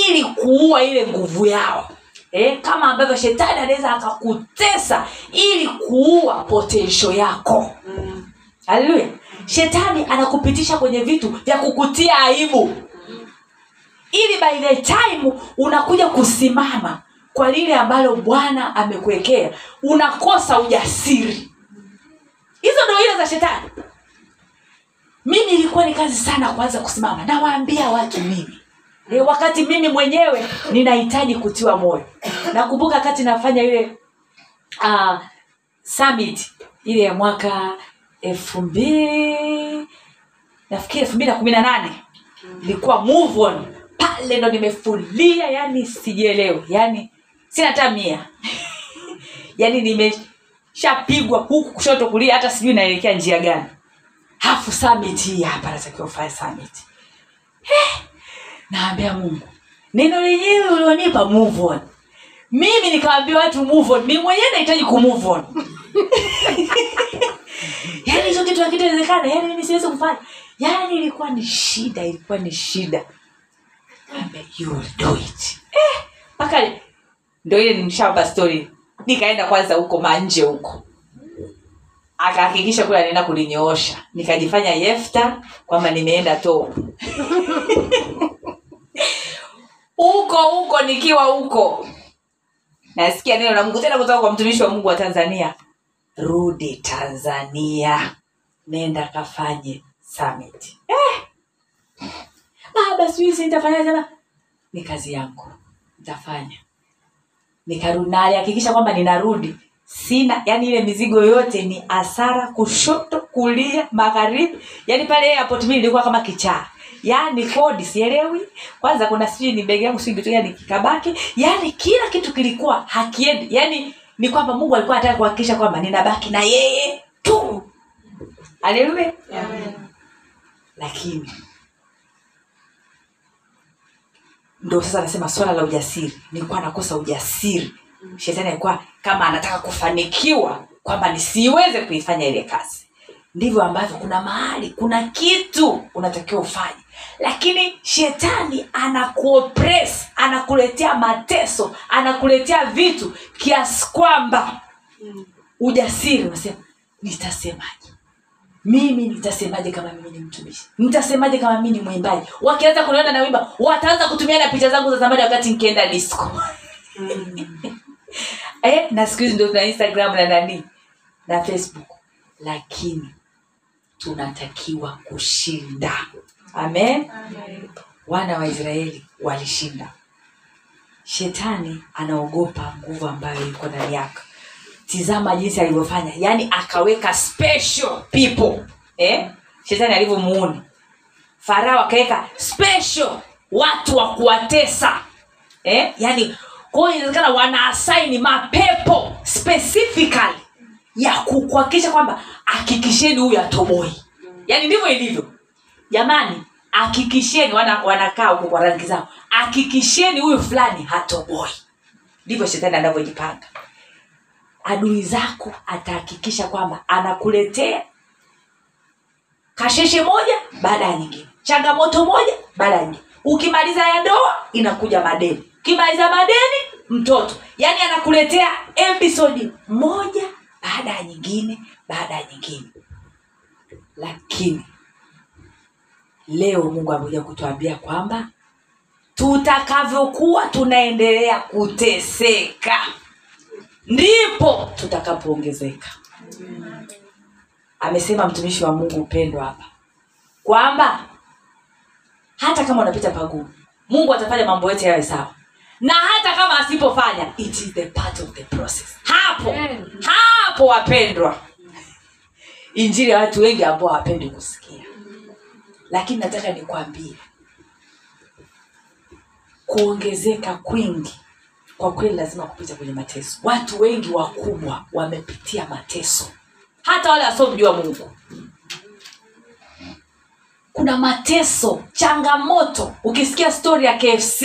B: ili kuua ile nguvu yao. Eh, kama ambavyo shetani anaweza akakutesa ili kuua potensho yako.
D: Mm.
B: haleluya shetani anakupitisha kwenye vitu vya kukutia aibu ili by the time unakuja kusimama kwa lile ambalo bwana amekuwekea unakosa ujasiri. Hizo ndo ile za shetani. Mimi ilikuwa ni kazi sana kuanza kusimama. Nawaambia watu mimi. E, wakati mimi mwenyewe ninahitaji kutiwa moyo. Nakumbuka wakati nafanya ile uh, summit ile ya mwaka elfu mbili nafikiri elfu mbili na kumi na nane. Ilikuwa move on pale ndo nimefulia yani sijielewi yani sina hata <laughs> yani nimeshapigwa huku kushoto kulia hata sijui naelekea njia gani. Hafu summit hii hapa natakiwa ufanye summit. Naambia mungu. Neno lenyewe ulionipa move on. Mimi nikawambia watu move on. Mi mwenyewe nahitaji ku move on. <laughs> Yani hicho kitu hakitawezekana. Yani mimi siwezi kufanya. Yani ilikuwa ni shida ilikuwa ni shida you Eh, mpaka ndo ile nimshawapa story. Nikaenda kwanza huko manje huko. Akahakikisha kule anaenda kulinyoosha. Nikajifanya yefta kwamba nimeenda to <laughs> huko huko nikiwa huko. Nasikia neno la mungu. Tena kutoka kwa mtumishi wa mungu wa tanzania. Rudi tanzania. Nenda kafanye summit. Eh! Baba sijui nitafanya tena ni kazi yako, nitafanya. Nikarudi na alihakikisha kwamba ninarudi. Sina yani ile mizigo yote ni asara kushoto kulia magharibi. Yani pale airport mimi nilikuwa kama kichaa. Yani kodi sielewi. Kwanza kuna sijui ni begi yangu sijui kitu kikabaki. Yani kila kitu kilikuwa hakiendi. Yani ni kwamba mungu alikuwa anataka kuhakikisha kwamba ninabaki na yeye tu. Haleluya lakini ndo sasa anasema swala la ujasiri. Nilikuwa nakosa ujasiri. Shetani alikuwa kama anataka kufanikiwa kwamba nisiweze kuifanya ile kazi. Ndivyo ambavyo kuna mahali kuna kitu unatakiwa ufanye. Lakini shetani anakuopres anakuletea mateso anakuletea vitu kiasi kwamba ujasiri unasema nitasemaje mimi nitasemaje kama mimi ni mtumishi? Nitasemaje kama mimi ni mwimbaji? Wakianza kuniona na wimba wataanza kutumia na picha zangu za zamani wakati nikienda disco. <laughs> Eh, na siku hizi ndo tuna instagram na nani? Na facebook. Lakini tunatakiwa kushinda. Amen. Wana wa israeli walishinda. Shetani anaogopa nguvu ambayo iko ndani yako tizama jinsi alivyofanya. Yaani akaweka special people. Eh? shetani alivyomuuni farao akaweka special watu wa kuwatesa. Eh? yaani kwao inawezekana wanaasaini mapepo specifically ya ku- kuhakikisha kwamba hakikisheni huyu atoboi. Yaani ndivyo ilivyo. Jamani hakikisheni wana, wanakaa huko kwa rangi zao. Hakikisheni huyu fulani hatoboi. Ndivyo shetani anavyojipanga adui zako atahakikisha kwamba anakuletea kasheshe moja baada ya nyingine changamoto moja baada ya nyingine. Ukimaliza ya ndoa inakuja madeni. Ukimaliza madeni mtoto. Yaani anakuletea episodi moja baada ya nyingine baada ya nyingine. Lakini leo mungu amekuja kutuambia kwamba tutakavyokuwa tunaendelea kuteseka ndipo tutakapoongezeka. Amesema mtumishi wa mungu upendo hapa kwamba hata kama unapita pagumu mungu atafanya mambo yote yawe sawa. Na hata kama asipofanya it is the part of the process. Hapo hapo wapendwa. Injili ya watu wengi ambao hawapendi kusikia. Lakini nataka nikwambie kuongezeka kwingi kwa kweli lazima kupita kwenye mateso. Watu wengi wakubwa wamepitia mateso. Hata wale wasiomjua mungu. Kuna mateso changamoto. Ukisikia stori ya kfc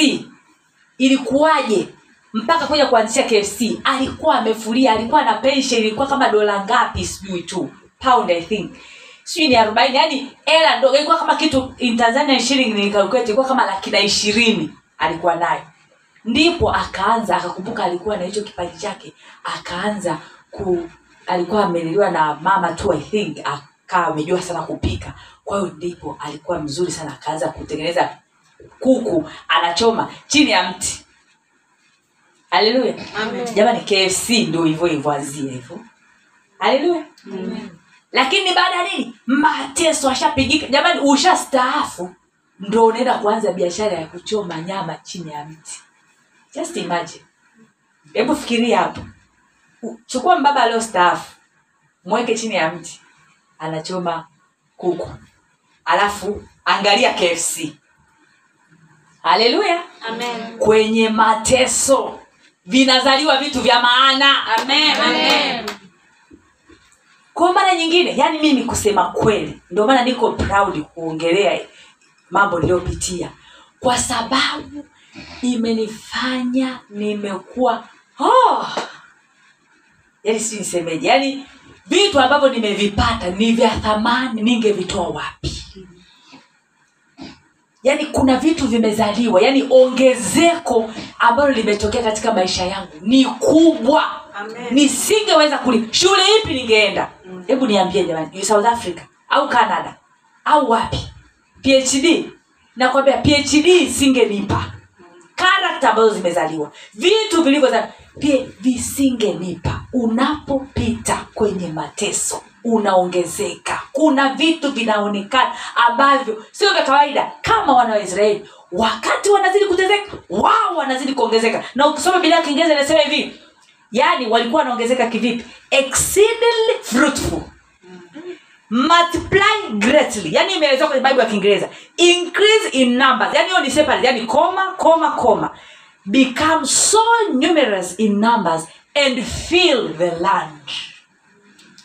B: ilikuwaje? Mpaka kuja kuanzisha kfc alikuwa amefulia alikuwa na pension ilikuwa kama dola ngapi sijui tu. Pound i think. Sijui ni arobaini yaani hela ndogo ilikuwa kama kitu in tanzania shilling nikalkulate ilikuwa kama laki na ishirini alikuwa nayo ndipo akaanza akakumbuka alikuwa na hicho kipaji chake akaanza ku alikuwa amelelewa na mama tu i think akawa amejua sana kupika. Kwa hiyo ndipo alikuwa mzuri sana akaanza kutengeneza kuku anachoma chini ya mti. Haleluya jamani kfc ndo hivyo hivyo azia hivyo. Haleluya lakini baada ya nini? Mateso ashapigika. Jamani ushastaafu. Ndo unaenda kuanza biashara ya kuchoma nyama chini ya mti just imagine. Hebu fikiria hapo. Chukua mbaba aliostaafu mweke chini ya mti anachoma kuku. Alafu angalia kfc haleluya kwenye mateso vinazaliwa vitu vya maana. Kwa mara nyingine yani mimi kusema kweli ndio maana niko proud kuongelea mambo niliyopitia. Kwa sababu imenifanya nimekuwa oh, yani si nisemeje yani vitu ambavyo nimevipata ni vya thamani ningevitoa wapi? Yaani kuna vitu vimezaliwa yaani ongezeko ambalo limetokea katika maisha yangu ni kubwa. Nisingeweza kuli shule ipi ningeenda? Hebu niambie jamani south africa au canada au wapi? Phd nakwambia phd isingenipa karakta ambazo zimezaliwa. Vitu vilivyozaliwa. Pia visingenipa. Unapopita kwenye mateso unaongezeka. Kuna vitu vinaonekana ambavyo sio vya kawaida kama wana wa israeli. Wakati wanazidi kutezeka wao wanazidi kuongezeka. Na ukisoma bila kiingereza inasema hivi yaani walikuwa wanaongezeka kivipi? Exceedingly fruitful multiply greatly. Yani imeelezwa kwenye bible ya kiingereza. Increase in numbers. Yani hiyo ni separate. Yani koma koma koma. Become so numerous in numbers and fill the land.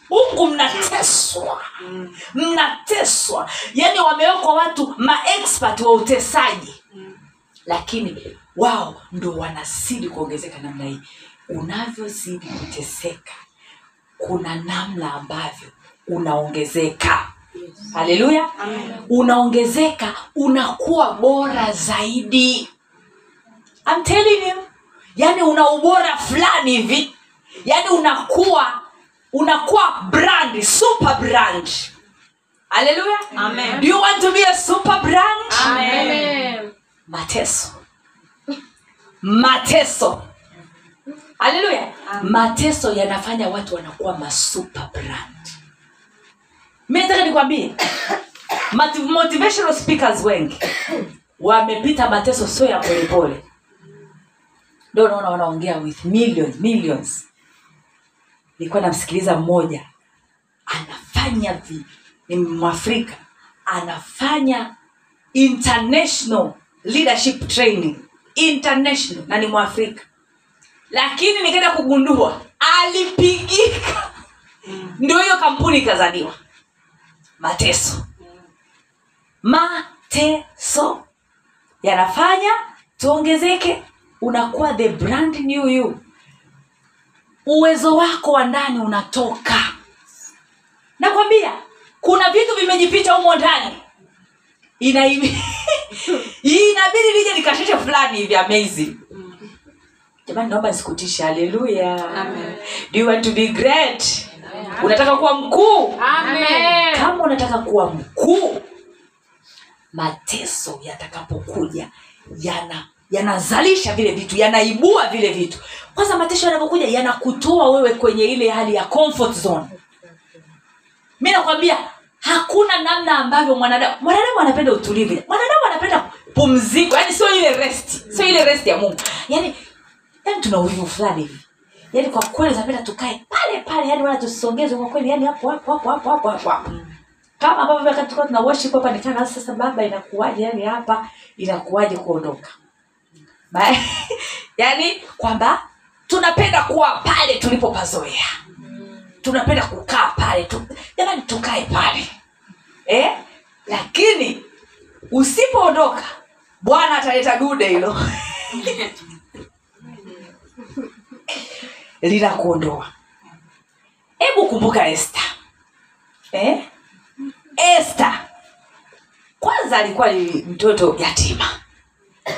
B: Huku mnateswa. Mnateswa. Yani wamewekwa watu maexpert wa utesaji. Lakini wao ndo wanazidi kuongezeka namna hii. Unavyozidi kuteseka kuna namna ambavyo unaongezeka. Haleluya. Unaongezeka unakuwa bora zaidi. I'm telling you. Yaani una ubora fulani hivi. Yaani unakuwa unakuwa brand super brand. Haleluya. Do you want to be a super brand?
C: Amen.
B: mateso. Mateso. Haleluya. Mateso yanafanya watu wanakuwa masuper brand mi nataka nikwambie motivational speakers wengi wamepita mateso sio ya polepole. Ndo naona wanaongea with millions millions. Nilikuwa namsikiliza mmoja anafanya vi, ni mwafrika anafanya international leadership training. International na ni mwafrika. Lakini nikaenda kugundua alipigika ndio hiyo kampuni ikazaliwa mateso. Mateso. Yanafanya tuongezeke unakuwa the brand new you. Uwezo wako wa ndani unatoka. Nakwambia kuna vitu vimejificha humo ndani. Ina- <laughs> inabidi nije nikasheshe fulani hivi amazing. Jamani naomba nisikutishe haleluya do you want to be great unataka kuwa mkuu?
C: Amen.
B: kama unataka kuwa mkuu mateso yatakapokuja yana yanazalisha vile vitu yanaibua vile vitu. Kwanza mateso yanapokuja yanakutoa wewe kwenye ile hali ya comfort zone. Mi nakwambia hakuna namna ambavyo mwanadamu mwanadamu anapenda utulivu. Mwanadamu anapenda pumziko yani sio ile rest sio ile rest ya mungu. Yani yani tuna uvivu fulani hivi yani kwa kweli napenda tukae pale pale yani wala tusongezwe kwa kweli yani hapo hapo hapo hapo hapo hapo. Hapo kama ambavyo wakati tulikuwa tuna worship hapa nikana sasa baba inakuwaje? Yani hapa inakuwaje kuondoka? <laughs> Yani kwamba tunapenda kuwa pale tulipopazoea. Tunapenda kukaa pale tu. Jamani tukae pale. Eh? lakini usipoondoka bwana ataleta dude hilo <laughs> linakuondoa hebu kumbuka este eh? este kwanza alikuwa ni mtoto yatima.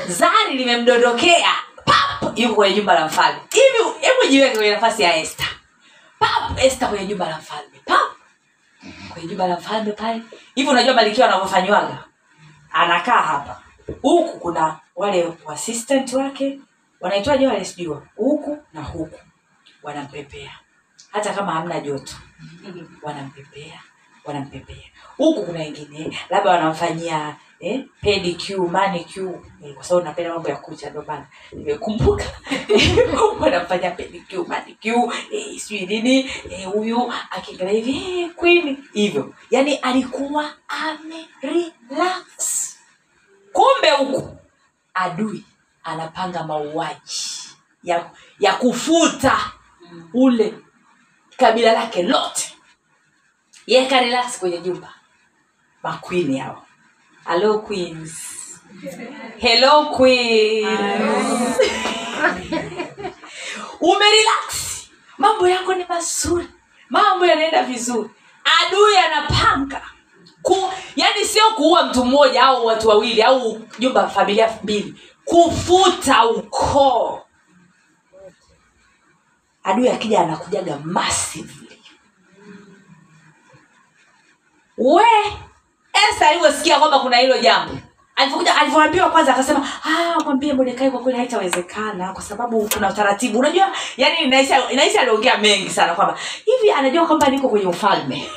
B: Zari limemdondokea. Pap! Yuko kwenye jumba la mfalme. Hivi hebu jiweke kwenye nafasi ya este pap! Este kwenye jumba la mfalme. Pap! Kwenye jumba la mfalme pale. Hivi unajua malikiwa anavyofanywaga anakaa hapa. Huku kuna wale assistant wake. Wanaitwaje wale sijua huku na huku wanampepea. Hata kama hamna joto wanampepea wanampepea. Huku kuna wengine labda wanamfanyia eh, pedicure, manicure eh, kwa sababu napenda mambo ya kucha ndio maana. Nimekumbuka. <laughs> Wanamfanyia pedicure, manicure eh, sijui nini eh, huyu akiangalia hivi eh, queen. Hivyo. Yani alikuwa amerelax. Kumbe huku adui anapanga mauaji ya, ya kufuta ule kabila lake lote. Ye karelax kwenye jumba makwini hao. Hello queens. Hello queens. <laughs> Umerelax. Mambo yako ni mazuri. Mambo yanaenda vizuri. Adui anapanga ku yani sio kuua mtu mmoja au watu wawili au nyumba familia mbili. Kufuta ukoo adui akija anakujaga massively. We Esta alivyosikia kwamba kuna hilo jambo alivyokuja alivyoambiwa kwanza akasema "Ah, mwambie Mordekai kwa kweli haitawezekana kwa sababu kuna utaratibu. Unajua yani inaisha inaisha aliongea mengi sana kwamba hivi anajua kwamba niko kwenye ufalme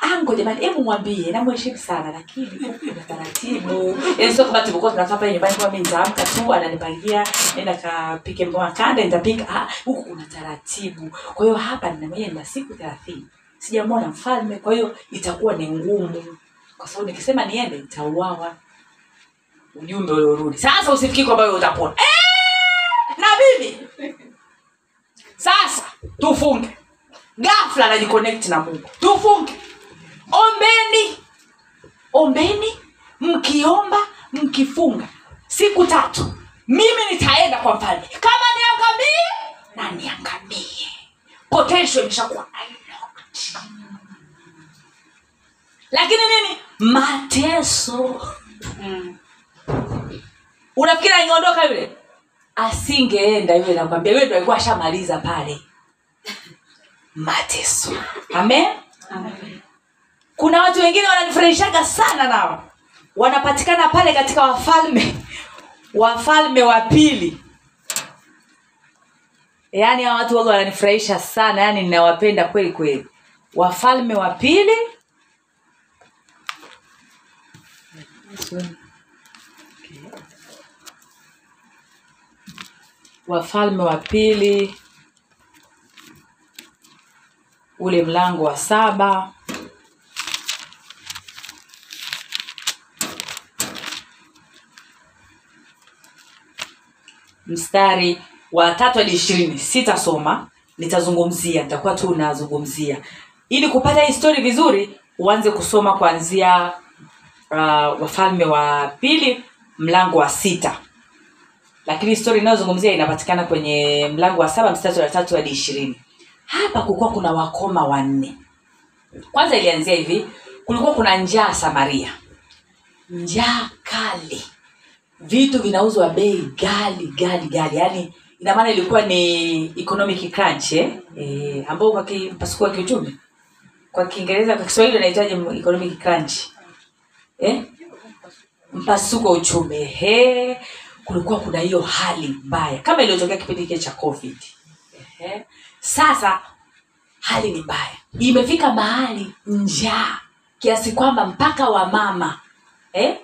B: ango jamani hebu mwambie namheshimu sana lakini kuna taratibu. Yani sio kama tulikuwa tunakaa pale nyumbani kwa mimi nitaamka tu ananipangia nenda kapike mboga kande nitapika. Ah, huku kuna taratibu. Kwa hiyo hapa nina mwenyewe nina siku thelathini. Sijamwona mfalme kwa hiyo itakuwa ni ngumu. Kwa sababu nikisema niende nitauawa. Ujumbe uliorudi. Sasa usifikiri kwamba wewe utapona. Eh, na mimi. Sasa tufunge gafla anajiconnect na mungu. Tufunge. Ombeni. Ombeni. Mkiomba mkifunga. Siku tatu. Mimi nitaenda kwa mfalme. Kama niangamie na niangamie. Potential imeshakuwa lakini nini? Mateso. Unafikiri angeondoka yule? Asingeenda yule nakwambia yule ndo alikuwa ashamaliza pale mateso. Amen? Kuna watu wengine wananifurahishaga sana nao. Wanapatikana pale katika wafalme wafalme wa pili. Yaani hawa watu waga wananifurahisha sana yaani ninawapenda kweli kweli. Wafalme wa pili. Wafalme wa pili ule mlango wa saba. Mstari wa tatu hadi ishirini. Sitasoma nitazungumzia nitakuwa tu nazungumzia. Ili kupata hii stori vizuri uanze kusoma kuanzia uh, wafalme wa pili mlango wa sita. Lakini stori inayozungumzia inapatikana kwenye mlango wa saba mstari wa tatu hadi ishirini hapa kulikuwa kuna wakoma wanne. Kwanza ilianzia hivi kulikuwa kuna njaa samaria. Njaa kali. Vitu vinauzwa bei gali gali gali yaani ina maana ilikuwa ni economic crunch eh? E, ambao kwa wa kiuchumi. Kwa kiingereza kwa kiswahili unahitaji economic crunch. Eh? mpasuko wa uchumi. Ehe kulikuwa kuna hiyo hali mbaya. Kama iliyotokea kipindi kile cha covid. Ehe. Sasa hali ni mbaya. Imefika mahali njaa kiasi kwamba mpaka wamama eh,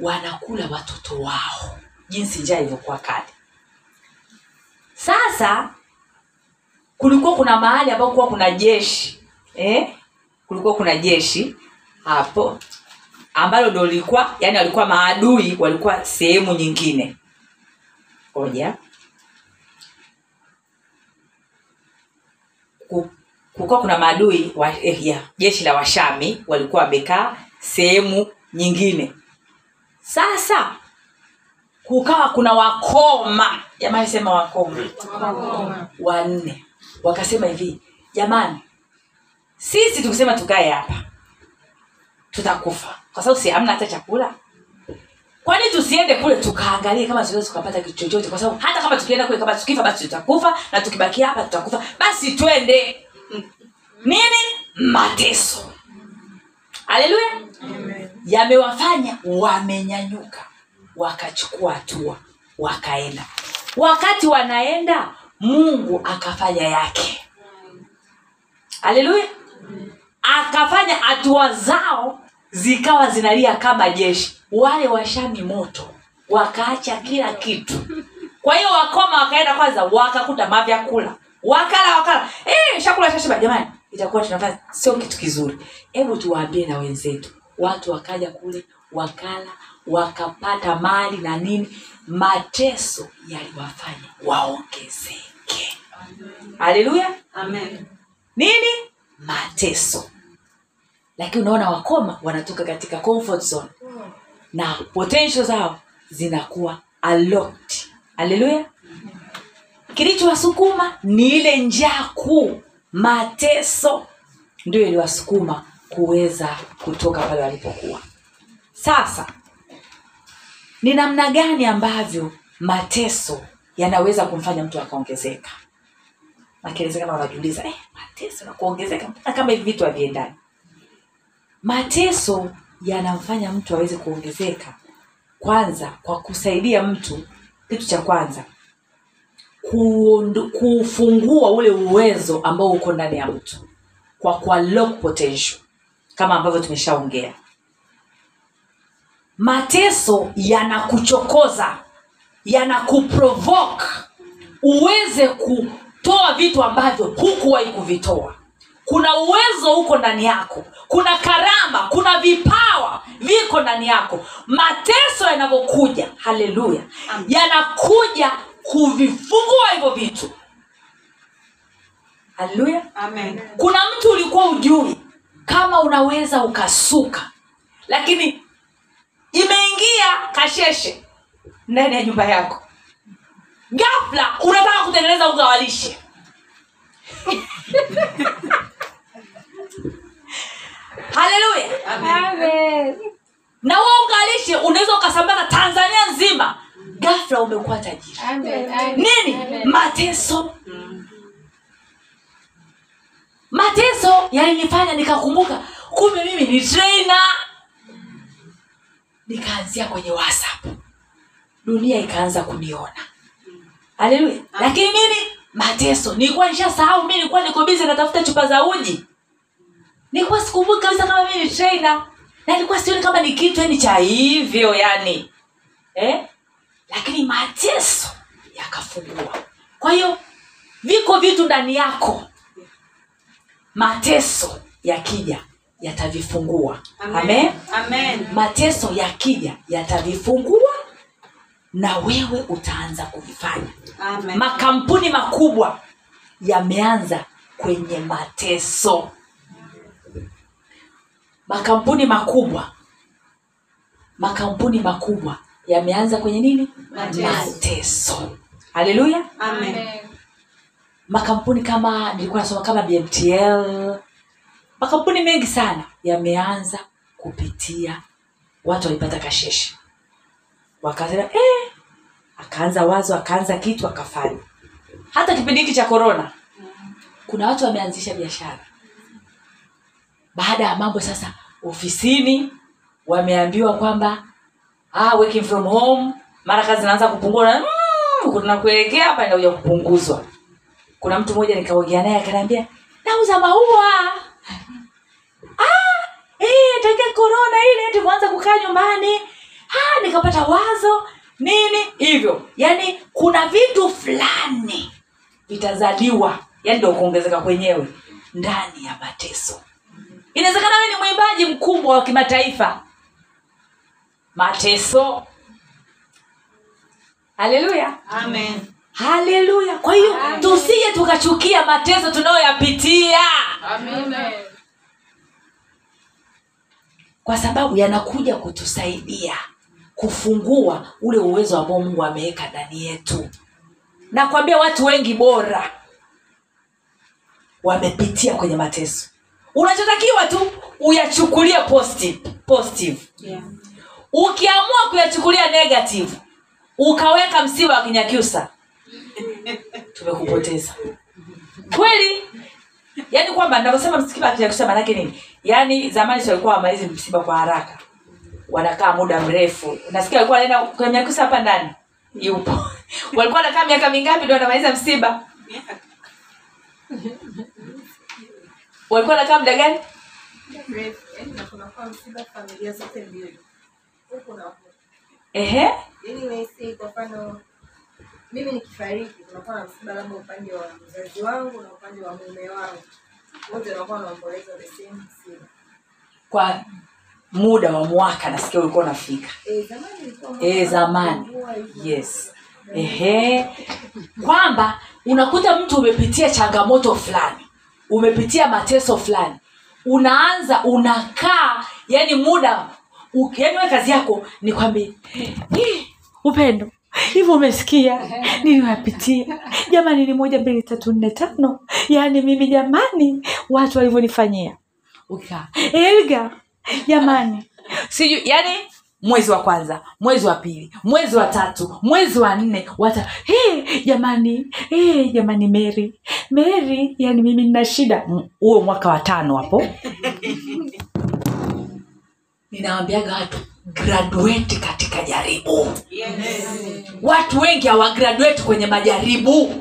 B: wanakula watoto wao. Jinsi njaa ilivyokuwa kali. Sasa kulikuwa kuna mahali ambapo kuwa kuna jeshi eh? kulikuwa kuna jeshi hapo ambalo ndo lilikuwa yani walikuwa maadui walikuwa sehemu nyingine. Moja Ku- kulikuwa kuna maadui wa, eh, ya jeshi la washami walikuwa wamekaa sehemu nyingine. Sasa kukawa kuna wakoma. Jamani sema wakoma. Wanne. Wakasema hivi jamani sisi tukisema tukae hapa tutakufa. Kwa sababu si hamna hata chakula. Kwani tusiende kule tukaangalie kama tunaweza tukapata kitu chochote? Kwa sababu hata kama tukienda kule kama tukifa basi tutakufa. Na tukibakia hapa tutakufa. Basi twende nini? Mateso. Haleluya. Yamewafanya wamenyanyuka wakachukua hatua wakaenda. Wakati wanaenda mungu akafanya yake. Haleluya. Akafanya hatua zao zikawa zinalia kama jeshi. Wale washami moto wakaacha kila kitu. Kwa hiyo wakoma wakaenda kwanza wakakuta mavyakula. Wakala wakala. E, shakula shashiba jamani itakuwa tunafanya sio kitu kizuri. Hebu tuwaambie na wenzetu. Watu wakaja kule wakala wakapata mali na nini. Mateso yaliwafanya waongezeke. Haleluya. Nini? Mateso. Lakini unaona wakoma wanatoka katika comfort zone. Na potential zao zinakuwa unlocked haleluya. Kilichowasukuma ni ile njaa kuu mateso. Ndio iliwasukuma kuweza kutoka pale walipokuwa. Sasa ni namna gani ambavyo mateso yanaweza kumfanya mtu akaongezeka? Nakielezekana wanajiuliza eh, mateso na kuongezeka mbona kama hivi vitu haviendani? Mateso yanamfanya mtu aweze kuongezeka kwanza kwa kusaidia mtu kitu cha kwanza kuondu- kufungua ule uwezo ambao uko ndani ya mtu kwa kwa lock potential kama ambavyo tumeshaongea. Mateso yanakuchokoza yanakuprovoke uweze kutoa vitu ambavyo hukuwahi kuvitoa. Kuna uwezo huko ndani yako kuna karama kuna vipawa viko ndani yako. Mateso yanavyokuja haleluya yanakuja kuvifungua hivyo vitu. Haleluya. Kuna mtu ulikuwa ujui kama unaweza ukasuka lakini imeingia kasheshe ndani ya nyumba yako. Gafla unataka kutengeneza ugawalishe. <laughs> Haleluya. Na huo ugawalishe unaweza ukasambaza tanzania nzima gafla umekuwa tajiri. Nini? mateso. Mateso yalinifanya nikakumbuka kumbe mimi ni trainer. Nikaanzia kwenye whatsapp. Dunia ikaanza kuniona. Haleluya. Lakini nini? Mateso. Nilikuwa nishasahau mi nilikuwa niko bizi natafuta chupa za uji. Nilikuwa sikumbuki kabisa kama mi ni trainer. Na nilikuwa sioni kama ni kitu yani cha hivyo yani eh? Lakini mateso yakafungua. Kwa hiyo viko vitu ndani yako. Mateso yakija yatavifungua. Amen, mateso yakija yatavifungua na wewe utaanza kuvifanya.
E: Amen.
B: makampuni makubwa yameanza kwenye mateso. Makampuni makubwa makampuni makubwa yameanza kwenye nini?
E: Mateso.
B: haleluya makampuni kama nilikuwa nasoma kama bmtl makampuni mengi sana yameanza kupitia watu walipata kasheshe. Wakasema eh, akaanza wazo akaanza kitu akafanya. Hata kipindi hiki cha korona kuna watu wameanzisha biashara. Baada ya mambo sasa ofisini wameambiwa kwamba ah, working from home. Mara kazi zinaanza kupungua na mm, kuelekea hapa inakuja kupunguzwa. Kuna mtu mmoja nikaongea naye akaniambia nauza maua. Ah, eh, tangia korona ile tumeanza kukaa nyumbani. Ah, nikapata wazo nini? Hivyo yaani kuna vitu fulani vitazaliwa yaani ndo kuongezeka kwenyewe ndani ya mateso. Inawezekana wewe ni mwimbaji mkubwa wa kimataifa mateso. Haleluya. Haleluya. Kwa hiyo tusije tukachukia mateso tunayoyapitia. Kwa sababu yanakuja kutusaidia kufungua ule uwezo ambao mungu ameweka ndani yetu. Nakwambia watu wengi bora wamepitia kwenye mateso. Unachotakiwa tu uyachukulie positive, positive.
E: Yeah.
B: Ukiamua kuyachukulia negative ukaweka msiba wa kinyakyusa. <laughs> Tumekupoteza. Kweli? Yaani kwamba navyosema msiba wa kinyakyusa maanake nini? Yaani zamani walikuwa wamalizi msiba kwa haraka. Wanakaa muda mrefu. Nasikia walikuwa wanaenda kwenye hapa ndani? Yupo. <laughs> Walikuwa wanakaa miaka mingapi ndo wanamaliza msiba? Walikuwa wanakaa muda gani?
C: Msiba familia zote mbili
B: ehe?
C: Yaani nahisi kwa mfano mimi nikifariki kunakuwa na msiba labda upande wa mzazi wangu na upande wa mume wangu. Wote wanakuwa wanaomboleza the same msiba
B: kwa muda wa mwaka nasikia ulikuwa unafika.
C: Eh, zamani
B: e, zamani. yes. Ehe. Kwamba unakuta mtu umepitia changamoto fulani umepitia mateso fulani unaanza unakaa yani muda u- yani we kazi yako ni kwambie upendo <laughs> hivyo umesikia? Niliwapitia <laughs> jamani ni moja mbili tatu nne tano. Yaani mimi jamani watu walivyonifanyia. Ukikaa. Elga jamani. Siju yani mwezi wa kwanza mwezi wa pili mwezi wa tatu mwezi wa nne wata hey, jamani hey, jamani meri meri yani mimi nina shida. Huo mwaka wa tano hapo <laughs> ninawambiaga watu graduate katika jaribu. Watu wengi hawagraduate kwenye majaribu.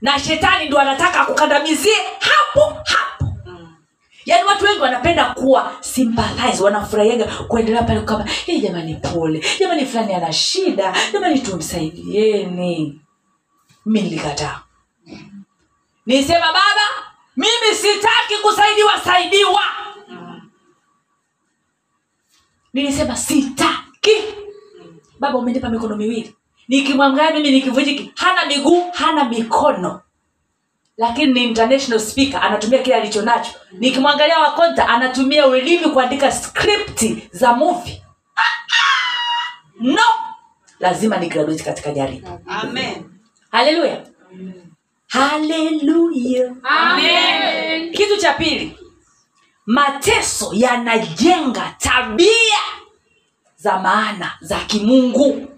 B: Na shetani ndo anataka kukandamizie hapo hapo. Yaani watu wengi wanapenda kuwa sympathize wanafurahiaga kuendelea pale kama hii jamani pole. Jamani fulani ana shida. Jamani tumsaidieni. Mi nilikataa. Nisema baba mimi sitaki kusaidiwa saidiwa nilisema sitaki. Baba umenipa mikono miwili. Nikimwangalia mimi nikivunjiki hana miguu hana mikono. Lakini ni international speaker anatumia kile alicho nacho nikimwangalia wakonta anatumia ulimi kuandika skripti za movie. Ah! no! Lazima ni graduate katika jaribu
E: Amen.
B: haleluya haleluya kitu cha pili mateso yanajenga tabia za maana za kimungu.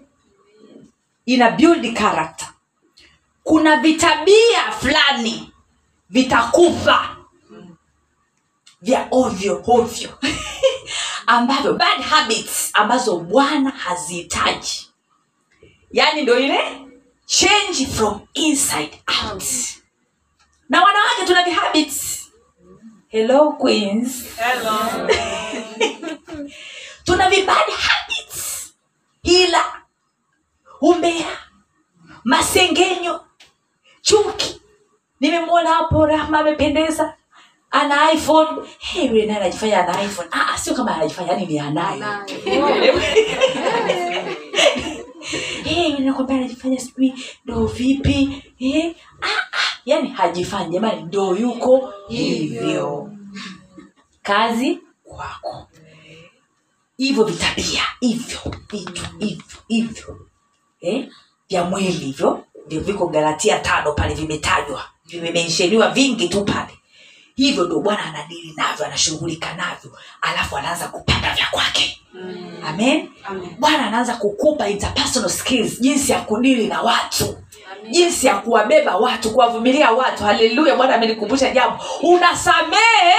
B: Ina build character. Kuna vitabia fulani vitakufa vya ovyo ovyo <laughs> ambavyo bad habits ambazo bwana hazihitaji. Yaani ndo ile change from inside out. Na wanawake tuna vihabits hello queens.
E: Hello. <laughs>
B: tuna vibad habits. Hila umbea masengenyo chuki. Nimemwona hapo rahma amependeza. Ana iphone. Hey, yule naye anajifanya ana iphone. Ah, sio kama anajifanya yani ni anayo. <laughs> Hey, nakwambia anajifanya sijui ndo vipi. Hey, ah, ah. Yani hajifanyi. Jamani ndo yuko hivyo. Kazi kwako. Hivyo vitabia hivyo vitu hivyo hivyo. Eh? vya mwili hivyo ndio viko galatia tano pale vimetajwa. Vimemensheniwa vingi tu pale. Hivyo ndo bwana anadili navyo anashughulika navyo. Alafu anaanza kupanda vya kwake. Amen. Bwana anaanza kukupa interpersonal skills jinsi ya kudili na watu jinsi ya kuwabeba watu kuwavumilia watu. Haleluya bwana amenikumbusha jambo. Unasamehe.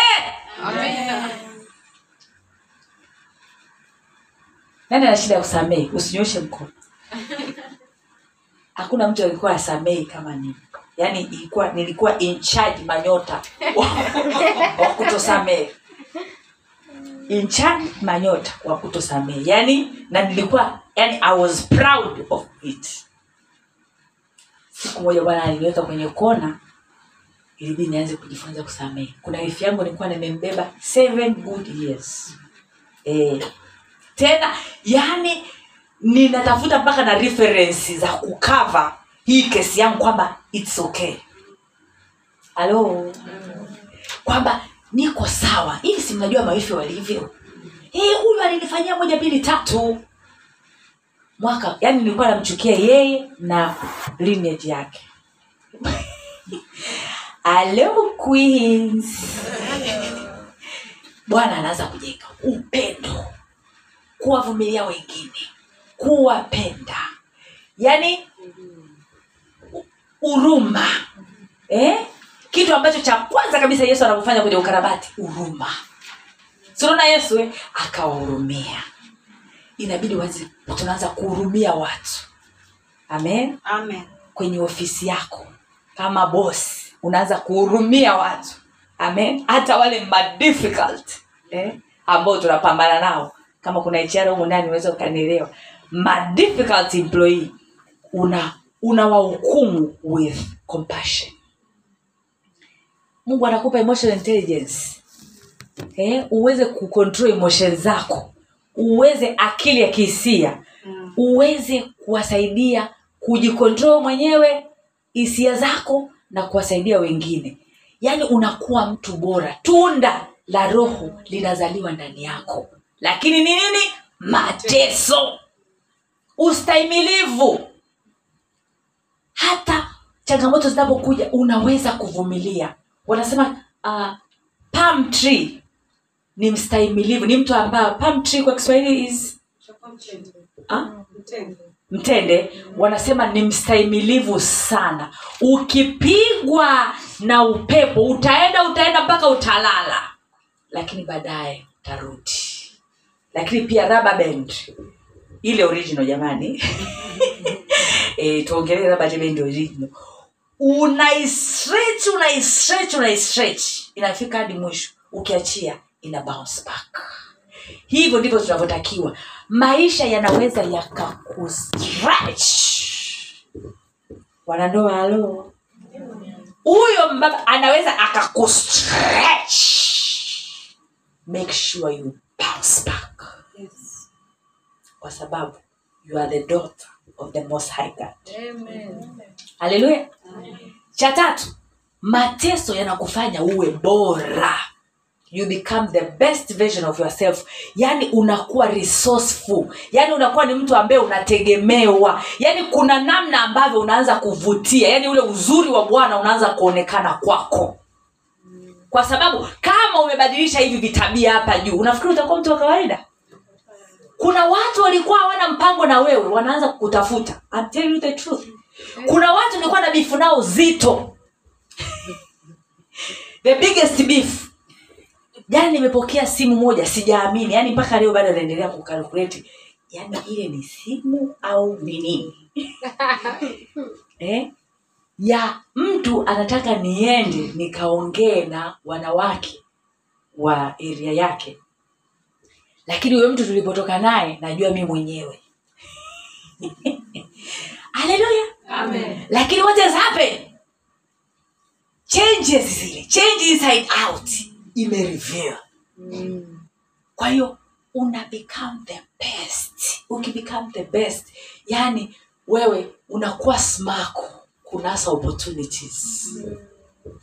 B: Nani ana shida ya kusamehe? Usinyoshe mkono. Hakuna mtu alikuwa asamehi kama nini yaani ilikuwa nilikuwa in charge manyota wa, kutosamehe. In charge manyota wa kutosamehe. Yaani na nilikuwa yani i was proud of it siku moja bwana aliniweka kwenye kona ilibidi nianze kujifunza kusamehe. Kuna wifi yangu nilikuwa nimembeba seven good years. Eh, tena yani ninatafuta mpaka na referensi za kukava hii kesi yangu kwamba its okay. Halo kwamba niko sawa. Hivi si mnajua mawifi walivyo? Eh, huyu alinifanyia moja mbili tatu mwaka yani nilikuwa namchukia yeye na lineage yake. <laughs> Hello queens. Bwana anaanza kujenga upendo kuwavumilia wengine kuwapenda. U- huruma eh? kitu ambacho cha kwanza kabisa yesu anapofanya kwenye ukarabati huruma sinaona yesu eh? akawahurumia inabidi wazi tunaanza kuhurumia watu. Amen?
E: Amen.
B: kwenye ofisi yako. Kama bosi unaanza kuhurumia watu. Amen? Hata wale madifficult eh, ambao tunapambana nao. Kama kuna ichara humu ndani unaweza ukanielewa. Madifficult employee una unawahukumu with compassion. Mungu anakupa emotional intelligence. Eh, uweze kucontrol emotion zako uweze akili ya kihisia. Uweze kuwasaidia kujikontrol mwenyewe hisia zako na kuwasaidia wengine. Yaani unakuwa mtu bora. Tunda la roho linazaliwa ndani yako. Lakini ni nini? Mateso. Ustahimilivu. Hata changamoto zinapokuja unaweza kuvumilia. Wanasema uh, palm tree ni mstahimilivu. Ni mtu ambaye palm tree kwa kiswahili is ah? mtende. Wanasema ni mstahimilivu sana. Ukipigwa na upepo utaenda utaenda mpaka utalala. Lakini baadaye utarudi. Lakini pia rubber band. Ile original jamani. <laughs> E, tuongelee rubber band original. Unaistretch unaistretch unaistretch. Inafika hadi mwisho. Ukiachia ina bounce back. Hivyo ndivyo tunavyotakiwa. Maisha yanaweza yakakustretch wanandoa alo huyo mbaba anaweza akakustretch make sure you bounce back. Kwa sababu you are the daughter of the most high god. Haleluya cha tatu mateso yanakufanya uwe bora you become the best version of yourself. Yani unakuwa resourceful. Yani unakuwa ni mtu ambaye unategemewa. Yani kuna namna ambavyo unaanza kuvutia. Yani ule uzuri wa bwana unaanza kuonekana kwako. Kwa sababu kama umebadilisha hivi vitabia hapa juu unafikiri utakuwa mtu wa kawaida? Kuna watu walikuwa hawana mpango na wewe wanaanza kukutafuta. I'm telling you the truth. Kuna watu nilikuwa na bifu nao zito. <laughs> The biggest beef jana nimepokea simu moja sijaamini. Yani mpaka leo bado anaendelea kukalkuleti yani ile ni simu au ni nini? <laughs> Eh? ya mtu anataka niende nikaongee na wanawake wa eria yake. Lakini huyo mtu tulipotoka naye najua mi mwenyewe. <laughs> Haleluya! Lakini what has happened? Changes zile. Change inside out imereveal kwa hiyo una become the best. Ukibecome the best yani wewe unakuwa smako kunasa opportunities.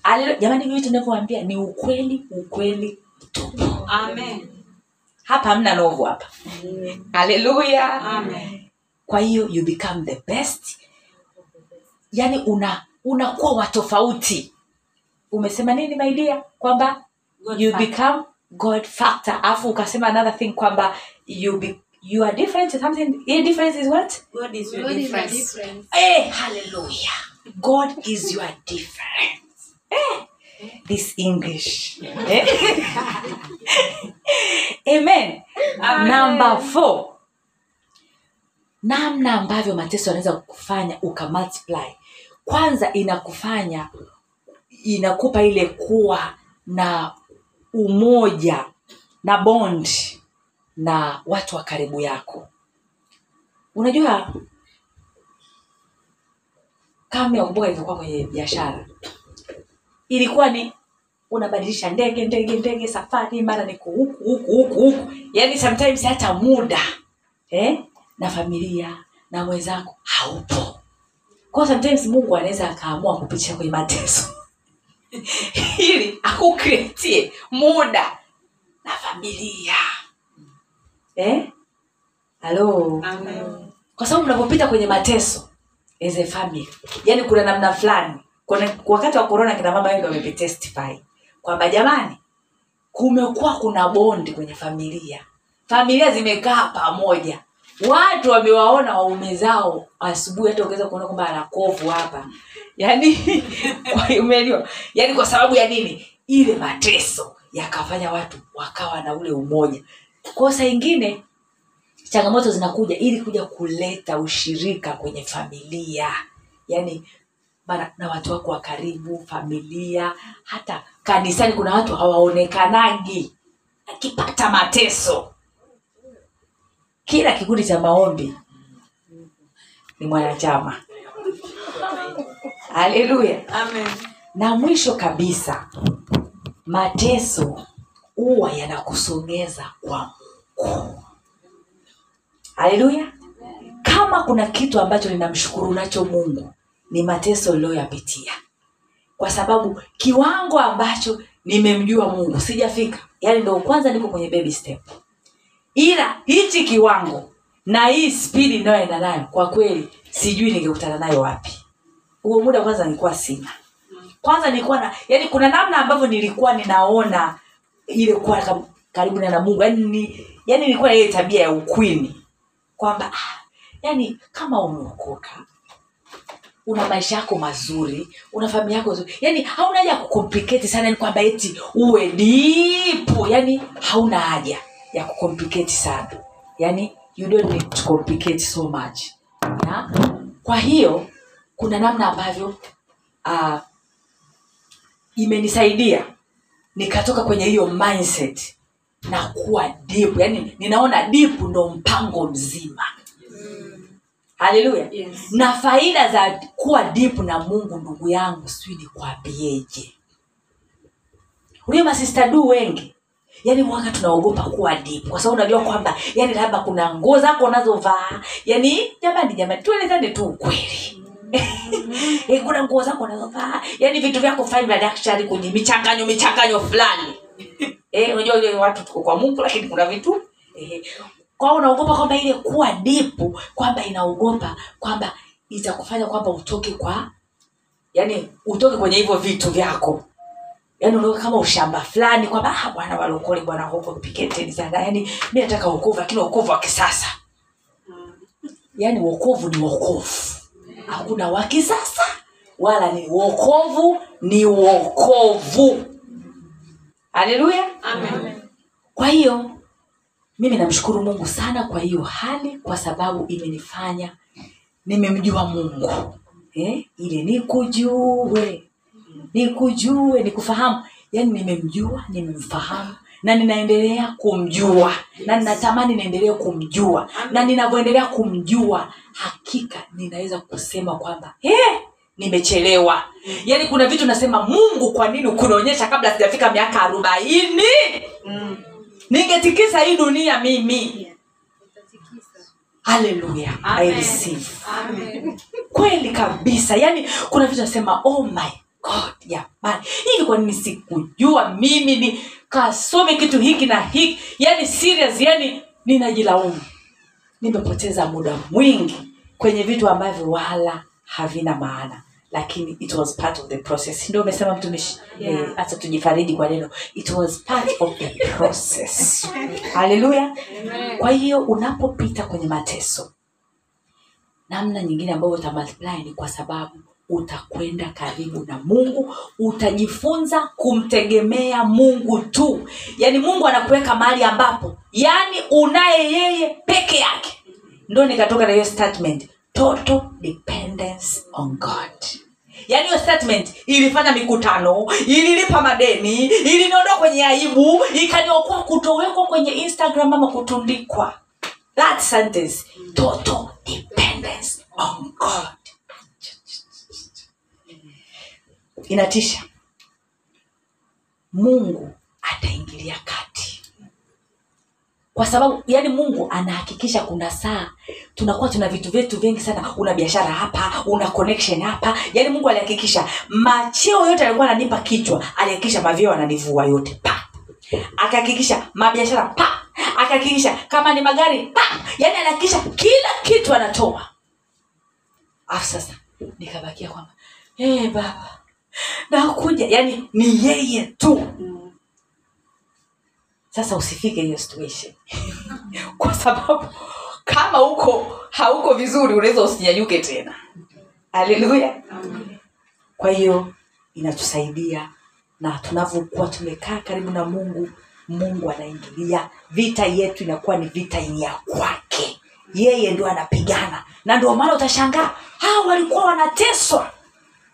B: Haleluya. jamani hivi vitu ninavyowaambia ni ukweli ukweli mtupu.
E: Amen.
B: hapa hamna novu hapa. Haleluya kwa hiyo you become the best. Yani una unakuwa wa tofauti. Umesema nini maidia kwamba
E: God
B: you
E: factor.
B: become god factor alafu ukasema another thing kwamba you be, you are different something your difference is what
E: God is your
C: God is the
E: difference.
C: difference.
B: hey, hallelujah god is your difference hey. this english <laughs> hey. amen number four namna ambavyo mateso yanaweza kufanya ukamultiply kwanza inakufanya inakupa ile kuwa na umoja na bond na watu wa karibu yako. Unajua kama yaumboa ilivyokuwa kwenye biashara ilikuwa ni unabadilisha ndege ndege ndege safari mara niko huku huku huku huku. Yaani sometimes hata muda eh? na familia na mwenzako haupo. Kwa sometimes mungu anaweza akaamua kupitisha kwenye mateso <laughs> ili akukreatie muda na familia. Eh? halo kwa sababu mnapopita kwenye mateso as a family yani kuna namna fulani wakati wa korona kina mama wengi wamepitestify kwamba jamani kumekuwa kuna bondi kwenye familia. Familia zimekaa pamoja watu wamewaona waume zao asubuhi hata ukiweza kuona kwamba anakovu hapa. <laughs> Yani kwa- yani kwa sababu ya nini? Ile mateso yakafanya watu wakawa na ule umoja. Kwao saa ingine changamoto zinakuja ili kuja kuleta ushirika kwenye familia. Yani mara na watu wako wa karibu familia hata kanisani kuna watu hawaonekanagi akipata mateso kila kikundi cha maombi ni mwanachama. Haleluya. Na mwisho kabisa mateso huwa yanakusongeza kwa mungu haleluya. Kama kuna kitu ambacho ninamshukuru nacho mungu ni mateso uliyoyapitia kwa sababu kiwango ambacho nimemjua mungu sijafika. Yaani ndo kwanza niko kwenye baby step ila hichi kiwango na hii spidi inayoenda nayo kwa kweli sijui ningekutana nayo wapi. Huo muda kwanza nilikuwa sina. Kwanza nilikuwa na yani kuna namna ambavyo nilikuwa ninaona ile kuwa karibu na na mungu. Yani, ni, yani nilikuwa na ile tabia ya ukwini. Kwamba ah, yani kama umeokoka una maisha yako mazuri una familia yako nzuri yani hauna haja ya kukompliketi sana yani kwamba eti uwe dipu yani hauna haja ya kucomplicate sana. Yani you don't need to complicate so much. Ya? kwa hiyo kuna namna ambavyo uh, imenisaidia nikatoka kwenye hiyo mindset na kuwa deep. Yani ninaona deep ndo mpango mzima. Haleluya
E: Yes.
B: na faida za kuwa deep na mungu ndugu yangu sijui nikwambieje masista du wengi yani mwaka tunaogopa kuwa deep kwa sababu unajua kwamba yani labda kuna nguo zako unazovaa yani jamani jamani tuelezane tu ukweli. <laughs> Eh, kuna nguo zako unazovaa yani vitu vyako vya daktari kwenye michanganyo michanganyo fulani. <laughs> Eh, unajua ile watu tuko kwa mungu lakini kuna vitu eh, kwa unaogopa kwamba ile kuwa dipu kwamba inaogopa kwamba itakufanya kwamba utoke kwa yani utoke kwenye hivyo vitu vyako yani unaona kama ushamba fulani kwamba ah, bwana walokole bwana huko piketeni sana. Yani mi nataka wokovu lakini wokovu wa kisasa. Yani wokovu ni wokovu. Hakuna wa kisasa wala ni wokovu ni wokovu. Haleluya.
E: Amen.
B: kwa hiyo mimi namshukuru mungu sana kwa hiyo hali kwa sababu imenifanya nimemjua mungu. Eh? ili nikujue nikujue nikufahamu. Yaani nimemjua nimemfahamu. Na ninaendelea kumjua. Na ninatamani niendelee kumjua. Na ninavyoendelea kumjua hakika ninaweza kusema kwamba eh, nimechelewa. Yaani kuna vitu nasema mungu kwa nini kunaonyesha kabla sijafika miaka arobaini? Ningetikisa hii dunia mimi.
D: Haleluya
B: Amen.
D: kweli kabisa. Yaani kuna vitu nasema oh my god jamani hivi kwa nini sikujua mimi ni kasome kitu hiki na hiki. Yani serious yani ninajilaumu. Nimepoteza muda mwingi kwenye vitu ambavyo wala havina maana. Lakini it was part of the process. Ndio umesema mtumishi?
B: Yeah.
D: Eh, hata tujifariji kwa neno. It was part of the process. Haleluya kwa hiyo unapopita kwenye mateso namna nyingine ambayo utamultiply ni kwa sababu utakwenda karibu na mungu utajifunza kumtegemea mungu tu. Yaani mungu anakuweka mahali ambapo yaani unaye yeye peke yake. Ndo nikatoka na hiyo statement total dependence on god. Yaani hiyo statement ilifanya mikutano ililipa madeni iliniondoa kwenye aibu ikaniokoa kutowekwa kwenye instagram ama kutundikwa. That sentence total dependence on god inatisha. Mungu ataingilia kati. Kwa sababu yani mungu anahakikisha kuna saa tunakuwa tuna vitu vyetu vingi sana. Una biashara hapa una connection hapa. Yani mungu alihakikisha macheo yote alikuwa ananipa kichwa alihakikisha mavyeo ananivua yote pa. Akahakikisha mabiashara pa. Akahakikisha kama ni magari pa. Yani anahakikisha kila kitu anatoa. Afu sasa nikabakia kwamba hey, baba nakuja yani ni yeye tu. Sasa usifike hiyo situation. <laughs> Kwa sababu kama uko hauko vizuri unaweza usinyanyuke tena. Haleluya. Kwa hiyo inatusaidia na tunavyokuwa tumekaa karibu na mungu mungu anaingilia. Vita yetu inakuwa ni vita ya kwake. Yeye ndio anapigana. Na ndio maana utashangaa hawa walikuwa wanateswa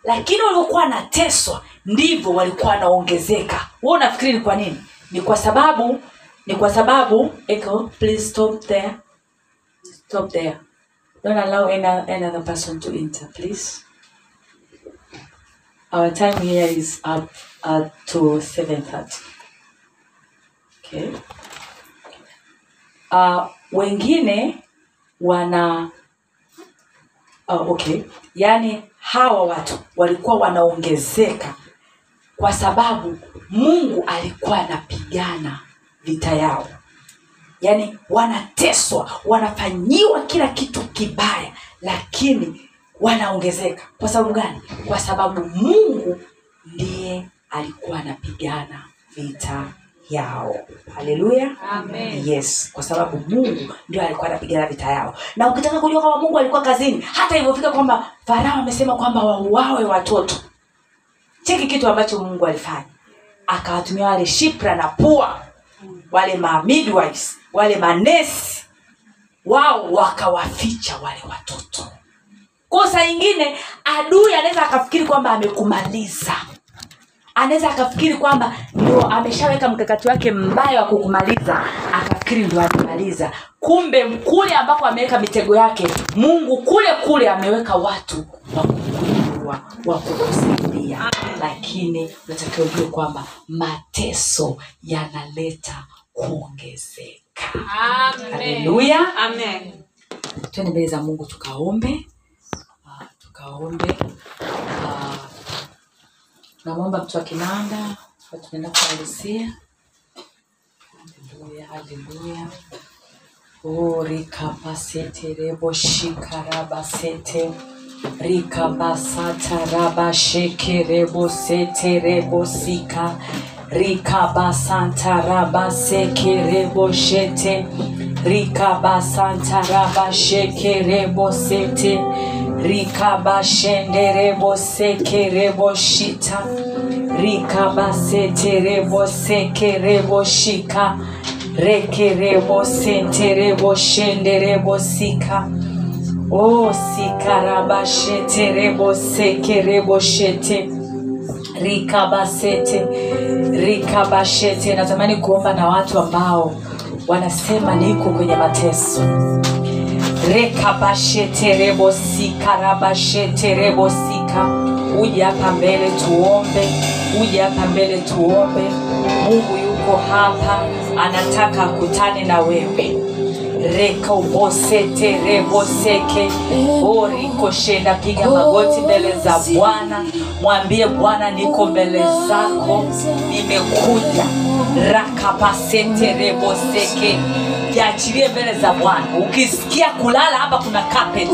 D: lakini walivyokuwa wanateswa ndivyo walikuwa wanaongezeka. Wewe unafikiri ni kwa nini? Ni kwa sababu ni kwa sababu Echo, please stop there. Stop there. Don't allow any, another person to enter please. Our time here is up uh, to 7:30 okay. Uh, wengine wana uh, okay. Yaani hawa watu walikuwa wanaongezeka kwa sababu mungu alikuwa anapigana vita yao. Yaani wanateswa wanafanyiwa kila kitu kibaya lakini wanaongezeka. Kwa sababu gani? Kwa sababu mungu ndiye alikuwa anapigana vita yao. Haleluya yes kwa sababu mungu ndio alikuwa anapigana vita yao. Na ukitaka kujua kwamba mungu alikuwa kazini hata ilivyofika kwamba farao amesema kwamba wauawe watoto cheki kitu ambacho mungu alifanya. Akawatumia wale shipra na pua wale mamidwives wale manesi wao wakawaficha wale watoto. Kosa ingine adui anaweza akafikiri kwamba amekumaliza anaweza akafikiri kwamba ndio ameshaweka mkakati wake mbaya wa kukumaliza. Akafikiri ndio amemaliza kumbe kule ambako ameweka mitego yake mungu kule kule ameweka watu wa kukuinua wa kukusaidia. Lakini unatakiwa ujue kwamba mateso yanaleta kuongezeka. Haleluya
B: Amen.
D: twende mbele za mungu tukaombe. Uh, tukaombe. Ah, namwomba mtu wa kinanda tunaenda kuhalisia haleluya haleluya. Oh, rikapasete rebo rikabasata rabasheke rebosete rebo sika. Rikabasanta rabaseke rebo shete. Rikabasanta rabasheke rebo sete rikabaseterebosekereboshika. Rebo seke rebo shita rikabasete rebo seke rebo shika rekerebo sika o sikarabasheterebosekereboshete. Shete rikabasete. Rikabashete natamani kuomba na watu ambao wanasema niko kwenye mateso rekabasheterebo rabasheterebosika uje hapa mbele tuombe uje hapa mbele tuombe. Mungu yuko hapa anataka akutane na wewe rekobosete reboseke orikoshenda oh, piga magoti mbele za bwana. Mwambie bwana niko mbele zako. Nimekuja. Rakapasete reboseke jiachilie mbele za bwana. Ukisikia kulala hapa kuna carpet.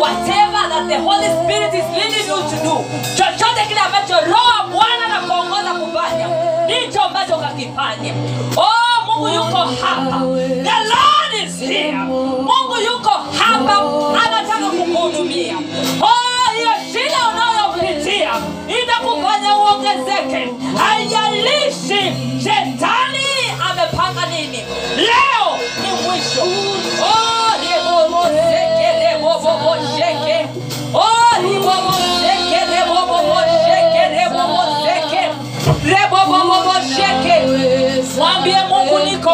D: Whatever that the holy spirit is leading you to do chochote kile ambacho roho bwana na kuongoza kufanya ndicho ambacho kakifanya. Oh, Mungu yuko hapa. The Lord is here. Mungu yuko hapa anataka kukuhudumia. Oh, hiyo shida unayopitia itakufanya uongezeke. Haijalishi shetani amepanga nini. Leo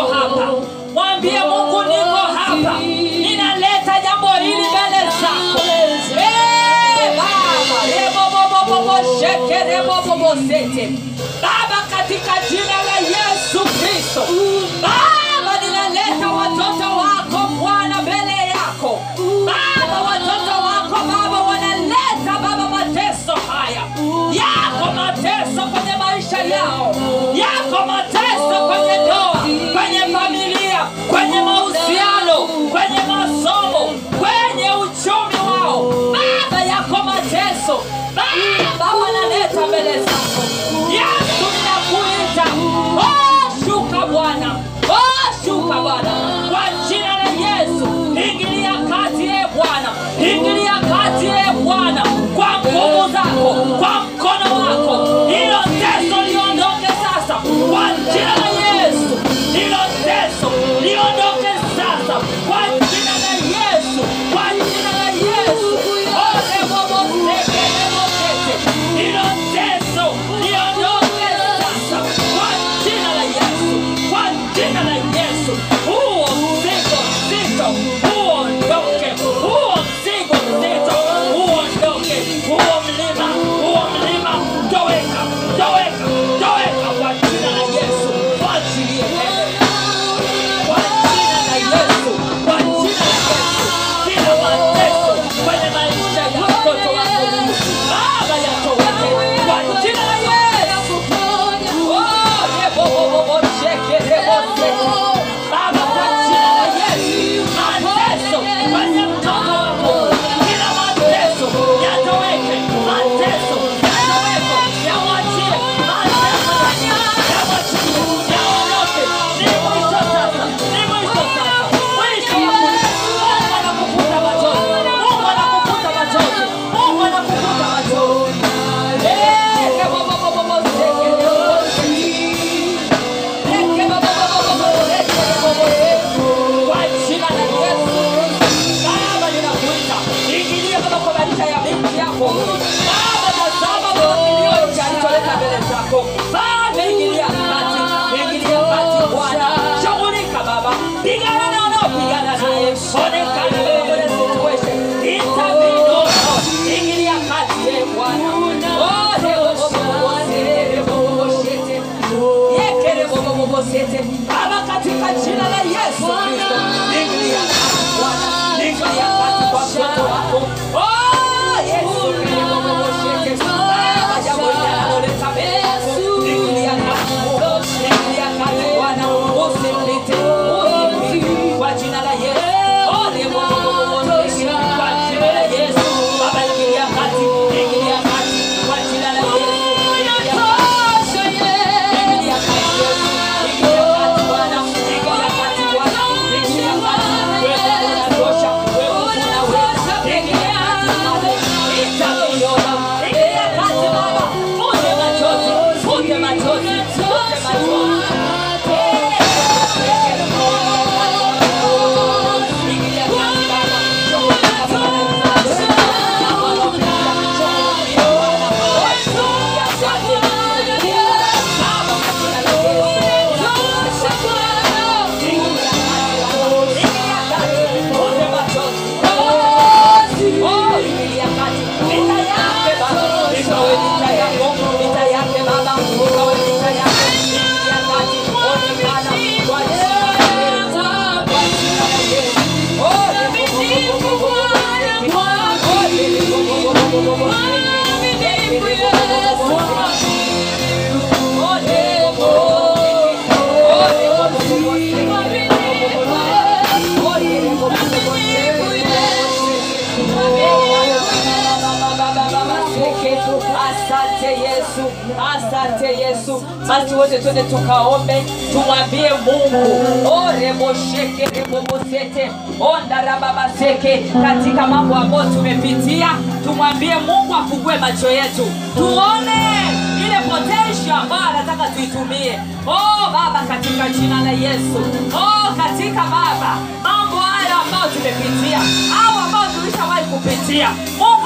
D: niko hapa, mwambie Mungu niko hapa, ninaleta jambo hili mbele zako. Ee Baba, katika jina la Yesu Kristo, Baba. Basi wote twende tukaombe tumwambie mungu. Orebosheke rebobosete ondarababaseke katika mambo ambayo tumepitia tumwambie mungu afungue macho yetu. Tuone ile potential ambayo anataka tuitumie. Oh baba katika jina la yesu. Oh katika baba mambo haya ambayo tumepitia au ambayo tulishawahi kupitia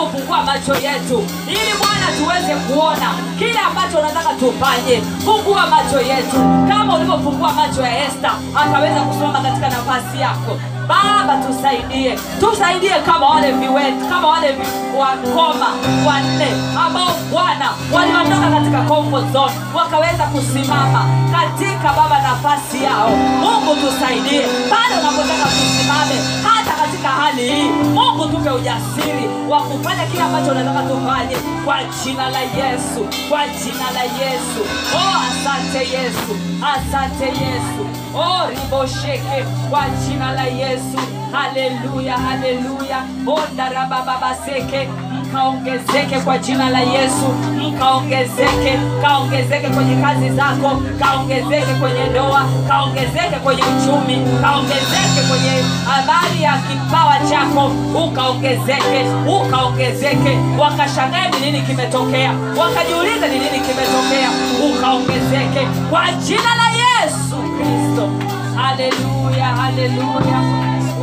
D: fungua macho yetu ili bwana tuweze kuona kile ambacho unataka tufanye. Fungua macho yetu. Kama ulivyofungua macho ya esta akaweza kusimama katika nafasi yako. Baba tusaidie. Tusaidie kama wale viwete, kama wale wakoma wanne ambao bwana waliondoka katika comfort zone. Wakaweza kusimama katika baba nafasi yao. Mungu tusaidie. Pale unapotaka tusimame hata katika hali hii. Mungu tupe ujasiri wa kufanya kile ambacho unataka tufanye kwa jina la yesu kwa jina la yesu. Oh asante yesu asante yesu. Oh ribosheke kwa jina la yesu. Haleluya haleluya. Ondarabababaseke mkaongezeke kwa jina la yesu. Mkaongezeke kaongezeke kwenye kazi zako kaongezeke kwenye ndoa kaongezeke kwenye uchumi kaongezeke kwenye habari ya kipawa chako. Ukaongezeke ukaongezeke. Wakashangae ni nini kimetokea? Wakajiuliza ni nini kimetokea? Ukaongezeke kwa jina la yesu kristo. Haleluya haleluya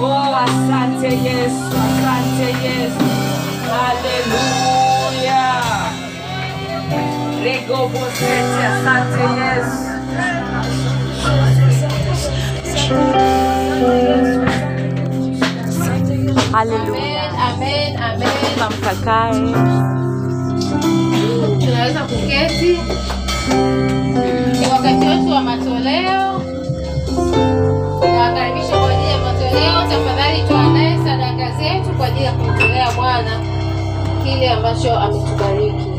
D: oh asante yesu asante yesu haleluya regobosete asante yesu haleluya
C: Amen, amen, amen.
D: mkakae
C: tunaweza kuketi. Ni wakati wetu wa matoleo. Nawakaribisha kwa ajili ya matoleo. Tafadhali tuandae sadaka zetu kwa ajili ya kumtolea bwana kile ambacho ametubariki.